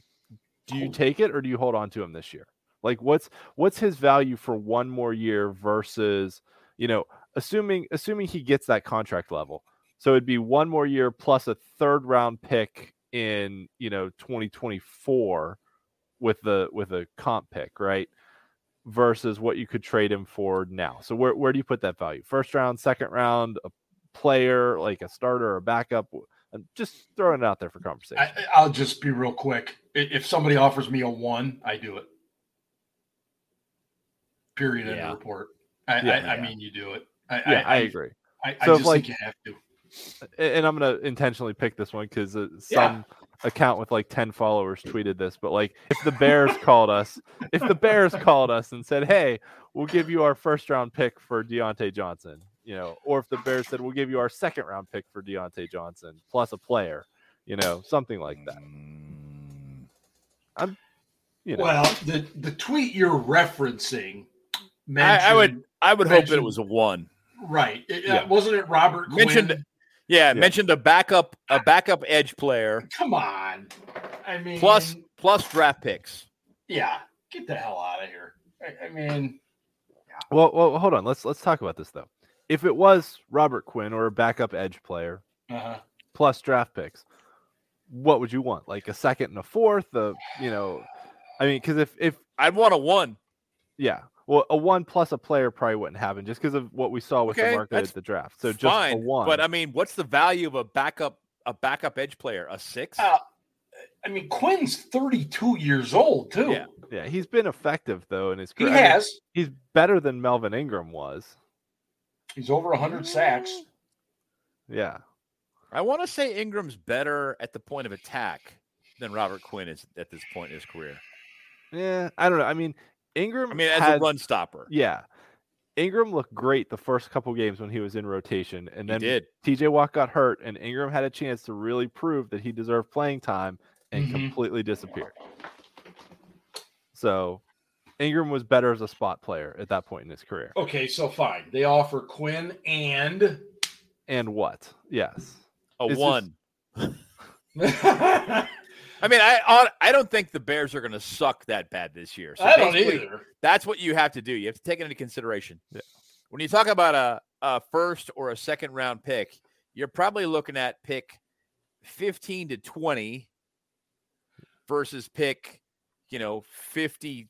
do you take it or do you hold on to him this year? Like, what's what's his value for one more year versus, you know, assuming assuming he gets that contract level, so it'd be one more year plus a third round pick in you know 2024 with the with a comp pick, right? Versus what you could trade him for now. So where where do you put that value? First round, second round, a player like a starter or a backup? I'm just throwing it out there for conversation. I, I'll just be real quick. If somebody offers me a one, I do it. Period. End Yeah. of report. I, Yeah. I, I mean, you do it. I, yeah, I, I, agree. I, I So just like- think you have to. And I'm gonna intentionally pick this one because uh, some account with like 10 followers tweeted this. But like, if the Bears called us, if the Bears called us and said, "Hey, we'll give you our first round pick for Diontae Johnson," you know, or if the Bears said, "We'll give you our second round pick for Diontae Johnson plus a player," you know, something like that. Mm, I'm, you know, Well, the the tweet you're referencing. I, I would I would hope that it was a one. right. It- uh, wasn't it Robert Mentioned- Quinn? Yeah, Yeah. mentioned a backup a backup edge player Come on. I mean, plus plus draft picks. yeah. Get the hell out of here. I, I mean, well, well, hold on. Let's let's talk about this though. If it was Robert Quinn or a backup edge player uh plus draft picks, what would you want? Like a second and a fourth? The you know, I mean, because if if I'd want a one. Yeah. Well, a one plus a player probably wouldn't happen just because of what we saw with Okay, the market at the draft. So just Fine, a one. but I mean, what's the value of a backup a backup edge player? A six? Uh, I mean, Quinn's 32 years old too. Yeah. yeah, he's been effective though in his He career. I mean, has. he's better than Melvin Ingram was. He's over 100 sacks. Yeah. I want to say Ingram's better at the point of attack than Robert Quinn is at this point in his career. Yeah. I don't know. I mean, Ingram. I mean, as had- a run stopper, Yeah. Ingram looked great the first couple games when he was in rotation, and then did. TJ Watt got hurt, and Ingram had a chance to really prove that he deserved playing time and Mhm. completely disappeared. So Ingram was better as a spot player at that point in his career. Okay, so fine. They offer Quinn and And what? Yes. A It's just- one. I mean, I I don't think the Bears are going to suck that bad this year. So I don't either. That's what you have to do. You have to take it into consideration. Yeah. When you talk about a, a first or a second round pick, you're probably looking at pick 15 to 20 versus pick, you know, 50.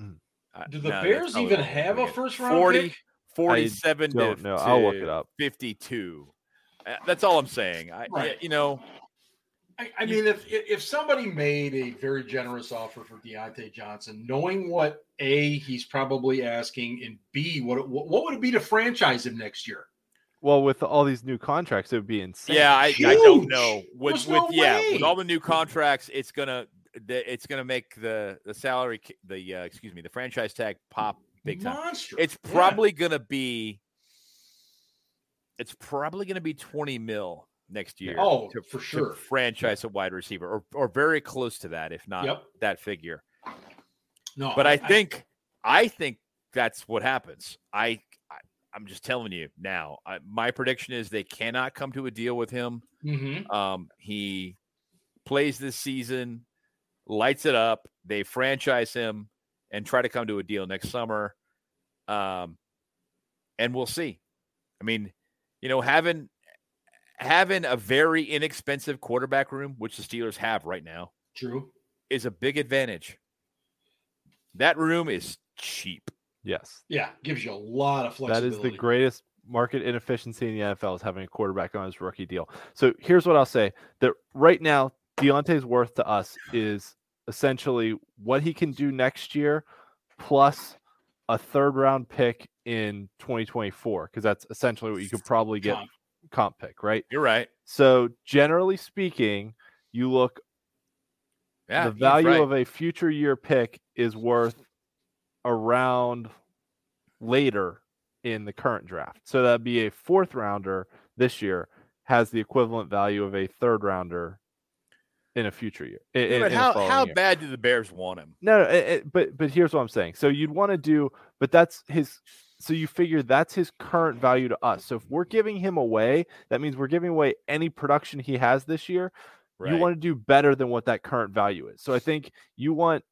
Mm. uh, Do the no, Bears even have a first round 40, pick? 47 Don't to, know. I'll look it up. 52. Uh, That's all I'm saying. I, Right. you know, I, I mean, if if somebody made a very generous offer for Diontae Johnson, knowing what a he's probably asking, and b what what, what would it be to franchise him next year? Well, with all these new contracts, it would be insane. Yeah, I, I don't know. With There's with no yeah, way. with all the new contracts, it's gonna it's gonna make the the salary the uh, excuse me the franchise tag pop big time. Monster. It's Yeah. probably gonna be it's probably gonna be twenty mil next year. Oh, to, for to sure. franchise a wide receiver or or very close to that, if not Yep. that figure. no, But I think I think that's what happens. I, I I'm just telling you now. I, my prediction is they cannot come to a deal with him. Mhm. Um, he plays this season, lights it up. They franchise him and try to come to a deal next summer. Um, and we'll see. I mean, you know, having having a very inexpensive quarterback room, which the Steelers have right now, true. is a big advantage. That room is cheap. Yes. Yeah, gives you a lot of That flexibility. is the greatest market inefficiency in the NFL is having a quarterback on his rookie deal. So here's what I'll say: that right now, Diontae's worth to us is essentially what he can do next year, plus a third round pick in 2024, because that's essentially what you could probably get Comp. comp pick, right? You're right. So generally speaking, you look Yeah, the value right. of a future year pick is worth around later in the current draft. So that'd be a fourth rounder this year has the equivalent value of a third rounder in a future year. i- Yeah, but in how how year. bad do the Bears want him? No, no it, it- but but here's what I'm saying. So you'd want to do, but that's his. So you figure that's his current value to us. So if we're giving him away, that means we're giving away any production he has this year. You want to do better than what that current value is. So I think you want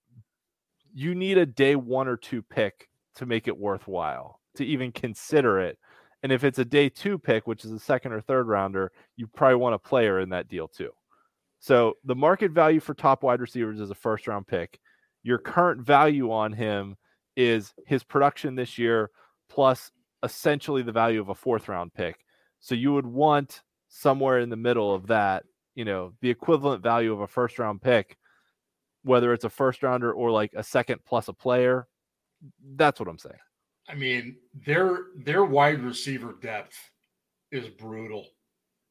you need a day one or two pick to make it worthwhile to even consider it. And if it's a day two pick, which is a second or third rounder, you probably want a player in that deal too. So the market value for top wide receivers is a first round pick. Your current value on him is his production this year plus essentially the value of a fourth round pick. So you would want somewhere in the middle of that, you know, the equivalent value of a first round pick, whether it's a first rounder or like a second plus a player. That's what I'm saying. I mean, their their wide receiver depth is brutal.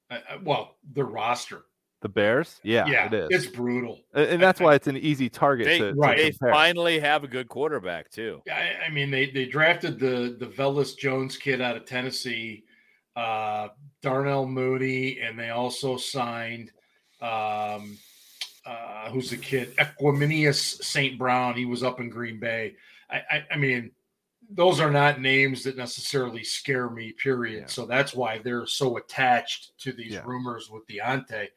Uh, uh, well, their roster, The Bears, yeah, yeah, it is, it's brutal. and and that's why it's an easy target They, to, to right. they compare. finally have a good quarterback too. I, I mean, they they drafted the the Velus Jones kid out of Tennessee, uh, Darnell Mooney, and they also signed um, uh, who's the kid Equanimeous St. Brown. He was up in Green Bay. I, I, I mean, those are not names that necessarily scare me. Period. Yeah. So that's why they're so attached to these Yeah. rumors with Diontae.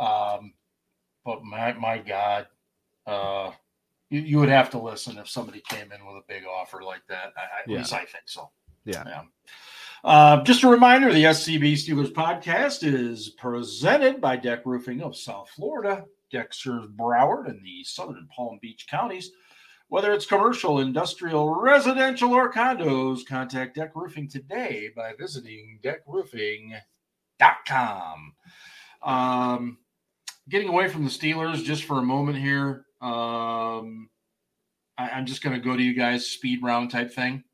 Um, but my my God, uh, you, you would have to listen if somebody came in with a big offer like that. I, I- at Yeah. least I think so. Yeah. Uh, just a reminder the SCB Steelers podcast is presented by Deck Roofing of South Florida. Deck serves Broward and the southern Palm Beach counties. Whether it's commercial, industrial, residential, or condos, contact Deck Roofing today by visiting deckroofing.com. Um, getting away from the Steelers just for a moment here. Um, I, I'm just going to go to you guys, speed round type thing.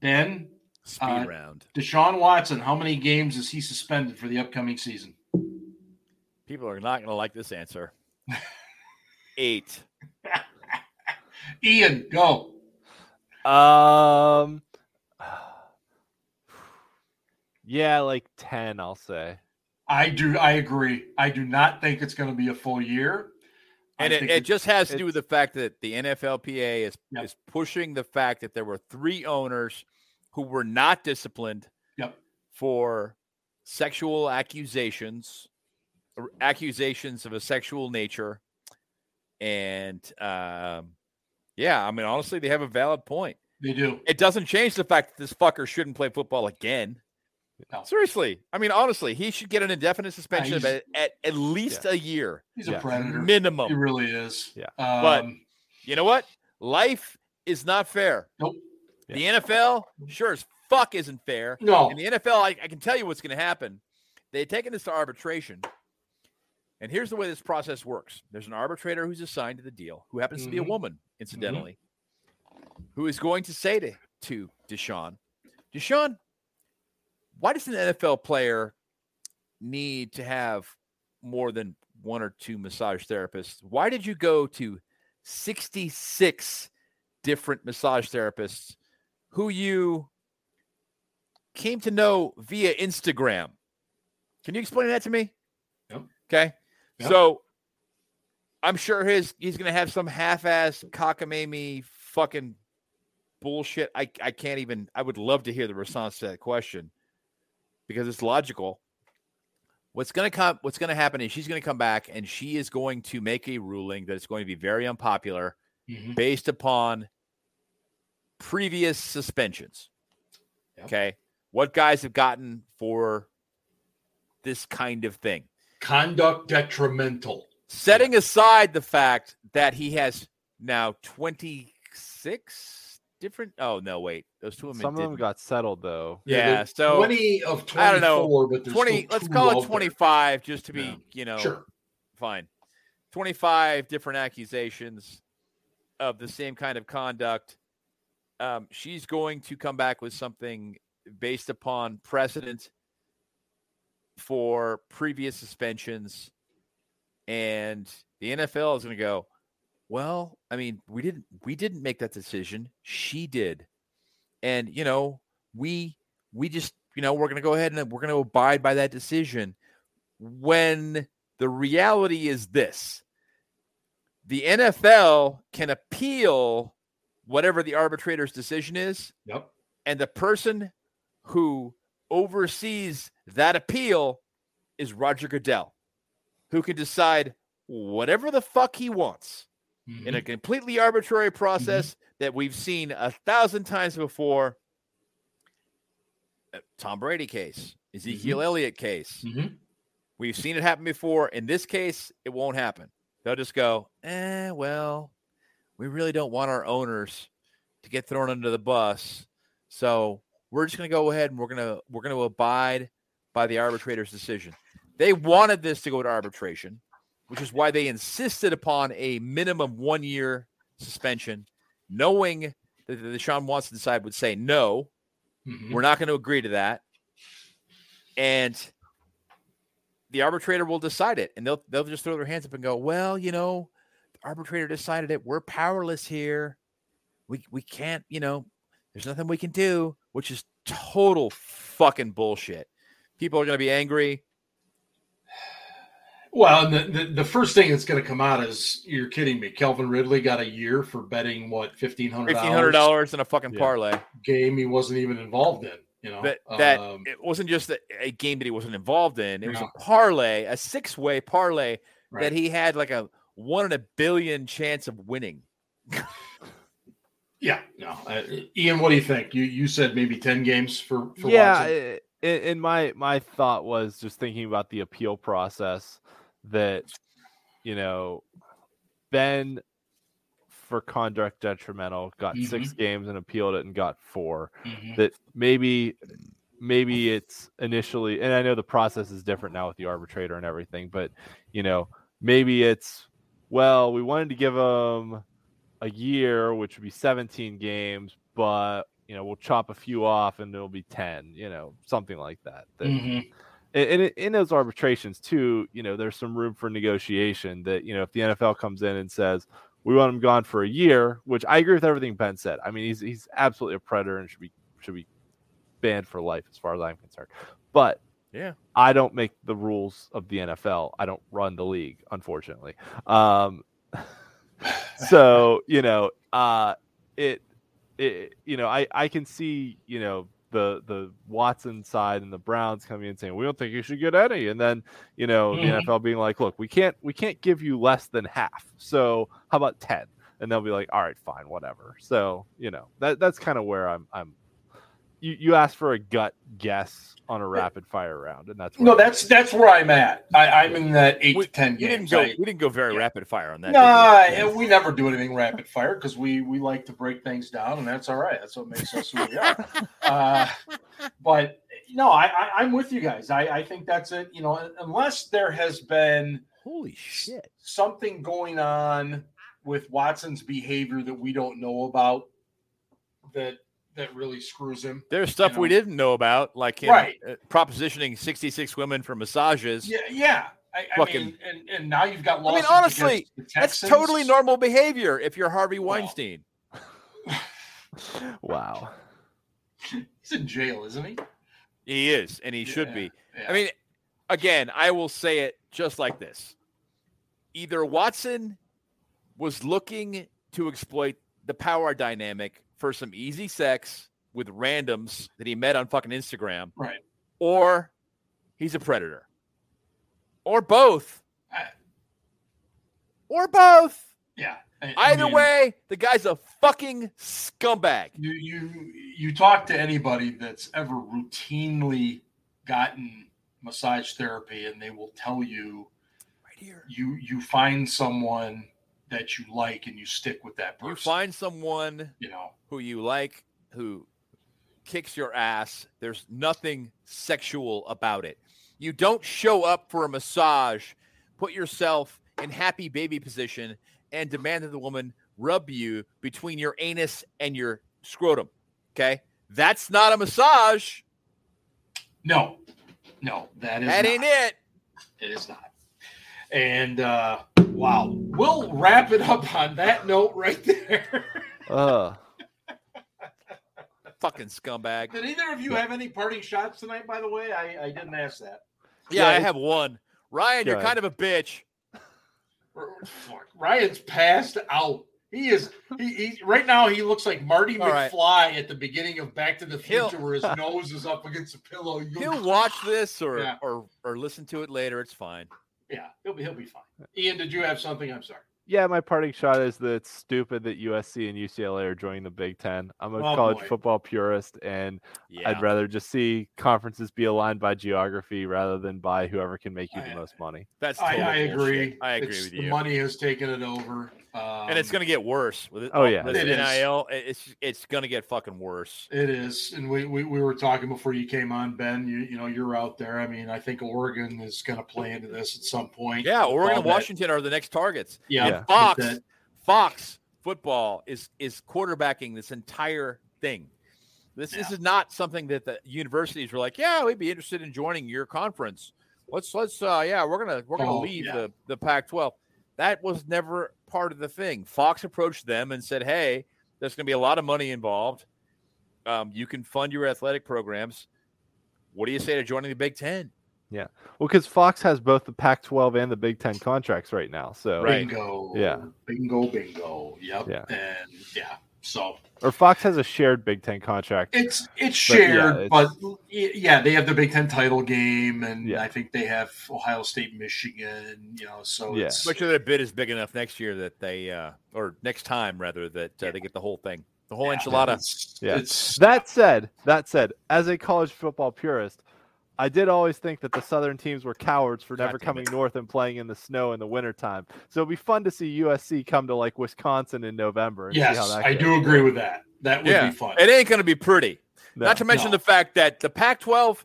Ben, Speed Uh, round. Deshaun Watson, how many games is he suspended for the upcoming season? People are not going to like this answer. Eight. Ian, go. Um, yeah, like ten, I'll say. I do. I agree. I do not think it's going to be a full year. And it, it just has to do with the fact that the NFLPA is Yep. is pushing the fact that there were three owners who were not disciplined Yep. for sexual accusations, accusations of a sexual nature, and um, yeah, I mean honestly, they have a valid point. they do. It doesn't change the fact that this fucker shouldn't play football again. No. Seriously, I mean honestly, he should get an indefinite suspension of he's- at, at, at least a year He's Yeah. a predator. Minimum. He really is. Yeah. But- Um, You know what? Life is not fair. Nope. The NFL, sure as fuck, isn't fair. no. In the NFL, I, I can tell you what's going to happen. They've taken this to arbitration. And here's the way this process works there's an arbitrator who's assigned to the deal, who happens to be a Mhm. woman, incidentally, who is going to say to, to Deshaun, Deshaun, why does an NFL player need to have more than one or two massage therapists? Why did you go to 66 different massage therapists who you came to know via Instagram? Can you explain that to me? Yep. Okay. Yep. So I'm sure his he's gonna have some half-ass cockamamie fucking bullshit. I I can't even I would love to hear the response to that question because it's logical. What's gonna come what's gonna happen is she's gonna come back and she is going to make a ruling that is going to be very unpopular Mhm. based upon previous suspensions. Yep. Okay. What guys have gotten for this kind of thing? Conduct detrimental. Setting aside the fact that he has now 26 different. Oh, no, wait. Those two women. Some of them didn't. got settled though. Yeah, there's so- 20 of 24, I don't know, but 20. Let's call out it there. 25 just to be, Yeah. you know, Sure. fine. 25 different accusations of the same kind of conduct. Um, she's going to come back with something based upon precedent for previous suspensions. and the NFL is going to go, well, I mean, we didn't we didn't make that decision. She did. And you know, we we just, you know, we're going to go ahead and we're going to abide by that decision when the reality is this. The NFL can appeal whatever the arbitrator's decision is. Yep. And the person who oversees that appeal is Roger Goodell, who can decide whatever the fuck he wants mm-hmm. in a mm-hmm. completely arbitrary process mm-hmm. that we've seen a thousand times before. Uh, Tom Brady case, Ezekiel mm-hmm. Elliott case. Mm-hmm. We've seen it happen before. In this case, it won't happen. They'll just go, eh, well, we really don't want our owners to get thrown under the bus. So we're just going to go ahead and we're going to we're going to abide by the arbitrator's decision. They wanted this to go to arbitration, which is why they insisted upon a minimum one year suspension, knowing that the Deshaun Watson side would say no, mm-hmm. we're not going to agree to that, and the arbitrator will decide it, and they'll they'll just throw their hands up and go, well, you know, the arbitrator decided it. We're powerless here. We we can't, you know, there's nothing we can do, which is total fucking bullshit. People are going to be angry. Well, the, the, the first thing that's going to come out is you're kidding me. Calvin Ridley got a year for betting what fifteen hundred fifteen hundred dollars in a fucking yeah. parlay game he wasn't even involved in. You know that, that um, it wasn't just a, a, game that he wasn't involved in. It yeah. was a parlay, a six way parlay right. that he had like a one in a billion chance of winning. yeah, no, uh, Ian, what do you think? You you said maybe ten games for, for yeah. In my my thought was just thinking about the appeal process that you know Ben for conduct detrimental, got mm-hmm. six games and appealed it and got 4 mm-hmm. That maybe maybe it's initially and I know the process is different now with the arbitrator and everything, but you know, maybe it's well, we wanted to give them a year, which would be 17 games, but you know, we'll chop a few off and it'll be 10, you know, something like that. that mm-hmm. and, in those arbitrations too, you know, there's some room for negotiation that, you know, if the NFL comes in and says, we want him gone for a year, which I agree with everything Ben said. I mean, he's he's absolutely a predator and should be should be banned for life as far as I'm concerned. But yeah, I don't make the rules of the NFL. I don't run the league, unfortunately. Um, so you know, uh, it, it, you know, I I can see you know the the Watson side and the Browns coming in saying we don't think you should get any, and then you know mm-hmm. the NFL being like, look, we can't we can't give you less than half. So how about ten? And they'll be like, all right, fine, whatever. So you know that that's kind of where I'm I'm. You you asked for a gut guess on a rapid fire round, and that's no, that's that's where I'm at. I, am in that eight we, to ten games. Didn't go, I, we didn't go very yeah. rapid fire on that. Nah, we? we never do anything rapid fire because we we like to break things down, and that's all right. That's what makes us who we are. uh, but no, I, I am with you guys. I I think that's it. You know, unless there has been holy shit something going on with Watson's behavior that we don't know about that that really screws him. There's stuff you know? we didn't know about, like him right. Uh, propositioning 66 women for massages. Yeah, yeah. I, I Fucking, mean, and, and now you've got. I mean, honestly, that's totally normal behavior if you're Harvey Weinstein. wow. He's in jail, isn't he? He is, and he yeah, should be. Yeah. I mean, again, I will say it just like this: either Watson was looking to exploit the power dynamic for some easy sex with randoms that he met on fucking Instagram. Right. Or he's a predator. Or both. I, or both. Yeah. I, Either mean, way, the guy's a fucking scumbag. You you you talk to anybody that's ever routinely gotten massage therapy and they will tell you right here. You you find someone that you like and you stick with that person. You find someone you know who you like who kicks your ass. There's nothing sexual about it. You don't show up for a massage, put yourself in happy baby position and demand that the woman rub you between your anus and your scrotum. Okay? That's not a massage. No. No, that is That not. ain't it. It is not. And uh, wow, we'll wrap it up on that note right there. Uh, Fucking scumbag. Did either of you have any parting shots tonight? By the way, I, I didn't ask that. Yeah, Yeah, I have one. Ryan, you're kind of a bitch. Ryan's passed out. He is he, he right now he looks like Marty All right. McFly at the beginning of Back to the He'll- Future where his nose is up against a pillow. You- He'll watch this or Yeah. or or listen to it later. It's fine. Yeah, he'll be he'll be fine. Ian, did you have something? I'm sorry. yeah, my parting shot is that it's stupid that USC and UCLA are joining the Big Ten. I'm a Oh, college boy. football purist, and Yeah. I'd rather just see conferences be aligned by geography rather than by whoever can make you I- the most money. That's I, I agree. I agree It's- with the you. money has taken it over, um, and it's going to get worse with it. Oh, yeah. this It is. NIL. It's it's going to get fucking worse. It is, and we, we we were talking before you came on, Ben. You you know you're out there. I mean, I think Oregon is going to play into this at some point. Yeah, Oregon All and that- Washington are the next targets. Yeah, Yeah. Fox, that- Fox football is is quarterbacking this entire thing. This this is not something that the universities were like, yeah, we'd be interested in joining your conference. Let's let's uh yeah, we're gonna we're gonna Oh, leave yeah. the the Pac-12. That was never part of the thing. Fox approached them and said, hey, there's gonna be a lot of money involved. Um, you can fund your athletic programs. What do you say to joining the Big Ten? Well, because Fox has both the Pac-12 and the Big Ten contracts right now, so Right. bingo. Yeah. bingo, bingo. Yep. Yeah. and yeah. So or Fox has a shared Big Ten contract. it's it's But, yeah, shared, it's- but, yeah, they have the Big Ten title game, and Yeah. I think they have Ohio State, Michigan. You know, so Yeah. it's, Much of their bid is big enough next year that they, uh, or next time rather, that uh, they get the whole thing, the whole yeah, enchilada. It's, Yeah. it's That said, that said, as a college football purist, I did always think that the Southern teams were cowards for God never coming it. north and playing in the snow in the wintertime. So it'd be fun to see USC come to like Wisconsin in November. And see how yes, that I goes. do agree with that. That would Yeah. be fun. It ain't going to be pretty. No. Not to mention No. the fact that the Pac-12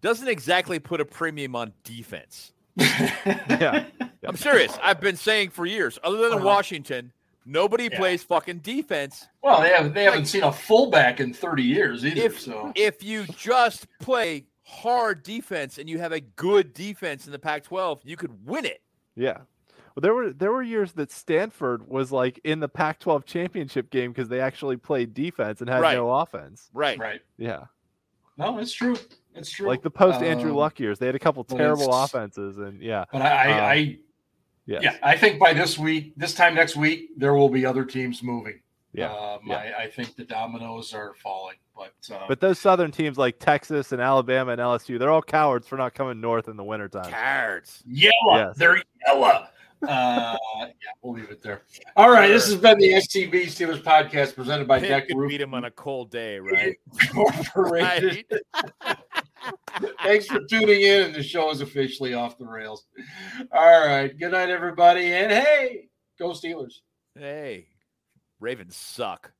doesn't exactly put a premium on defense. Yeah. I'm serious. I've been saying for years, other than Uh-huh. Washington, nobody Yeah. plays fucking defense. Well, they haven't they haven't seen a fullback in 30 years either. If so if you just play hard defense and you have a good defense in the Pac-12, you could win it. Yeah. Well, there were there were years that Stanford was like in the Pac-12 championship game because they actually played defense and had Right. no offense. Right. right. Yeah, No, it's true. It's true. like the post Andrew Um, Luck years, they had a couple terrible offenses, and yeah, But I, I, Um, I yes. yeah, I think by this week, this time next week, there will be other teams moving. Yeah, um, yeah. I, I think the dominoes are falling. But, uh, But those southern teams like Texas and Alabama and LSU, they're all cowards for not coming north in the wintertime. Cards. yellow, Yes. they're yellow. Uh, yeah, we'll leave it there. All right, this has been the STB Steelers podcast presented by Pitt Deck could Roof beat him on a cold day, right? Incorporated. right. Thanks for tuning in, and the show is officially off the rails. All right, good night, everybody, and hey, go Steelers. Hey, Ravens suck.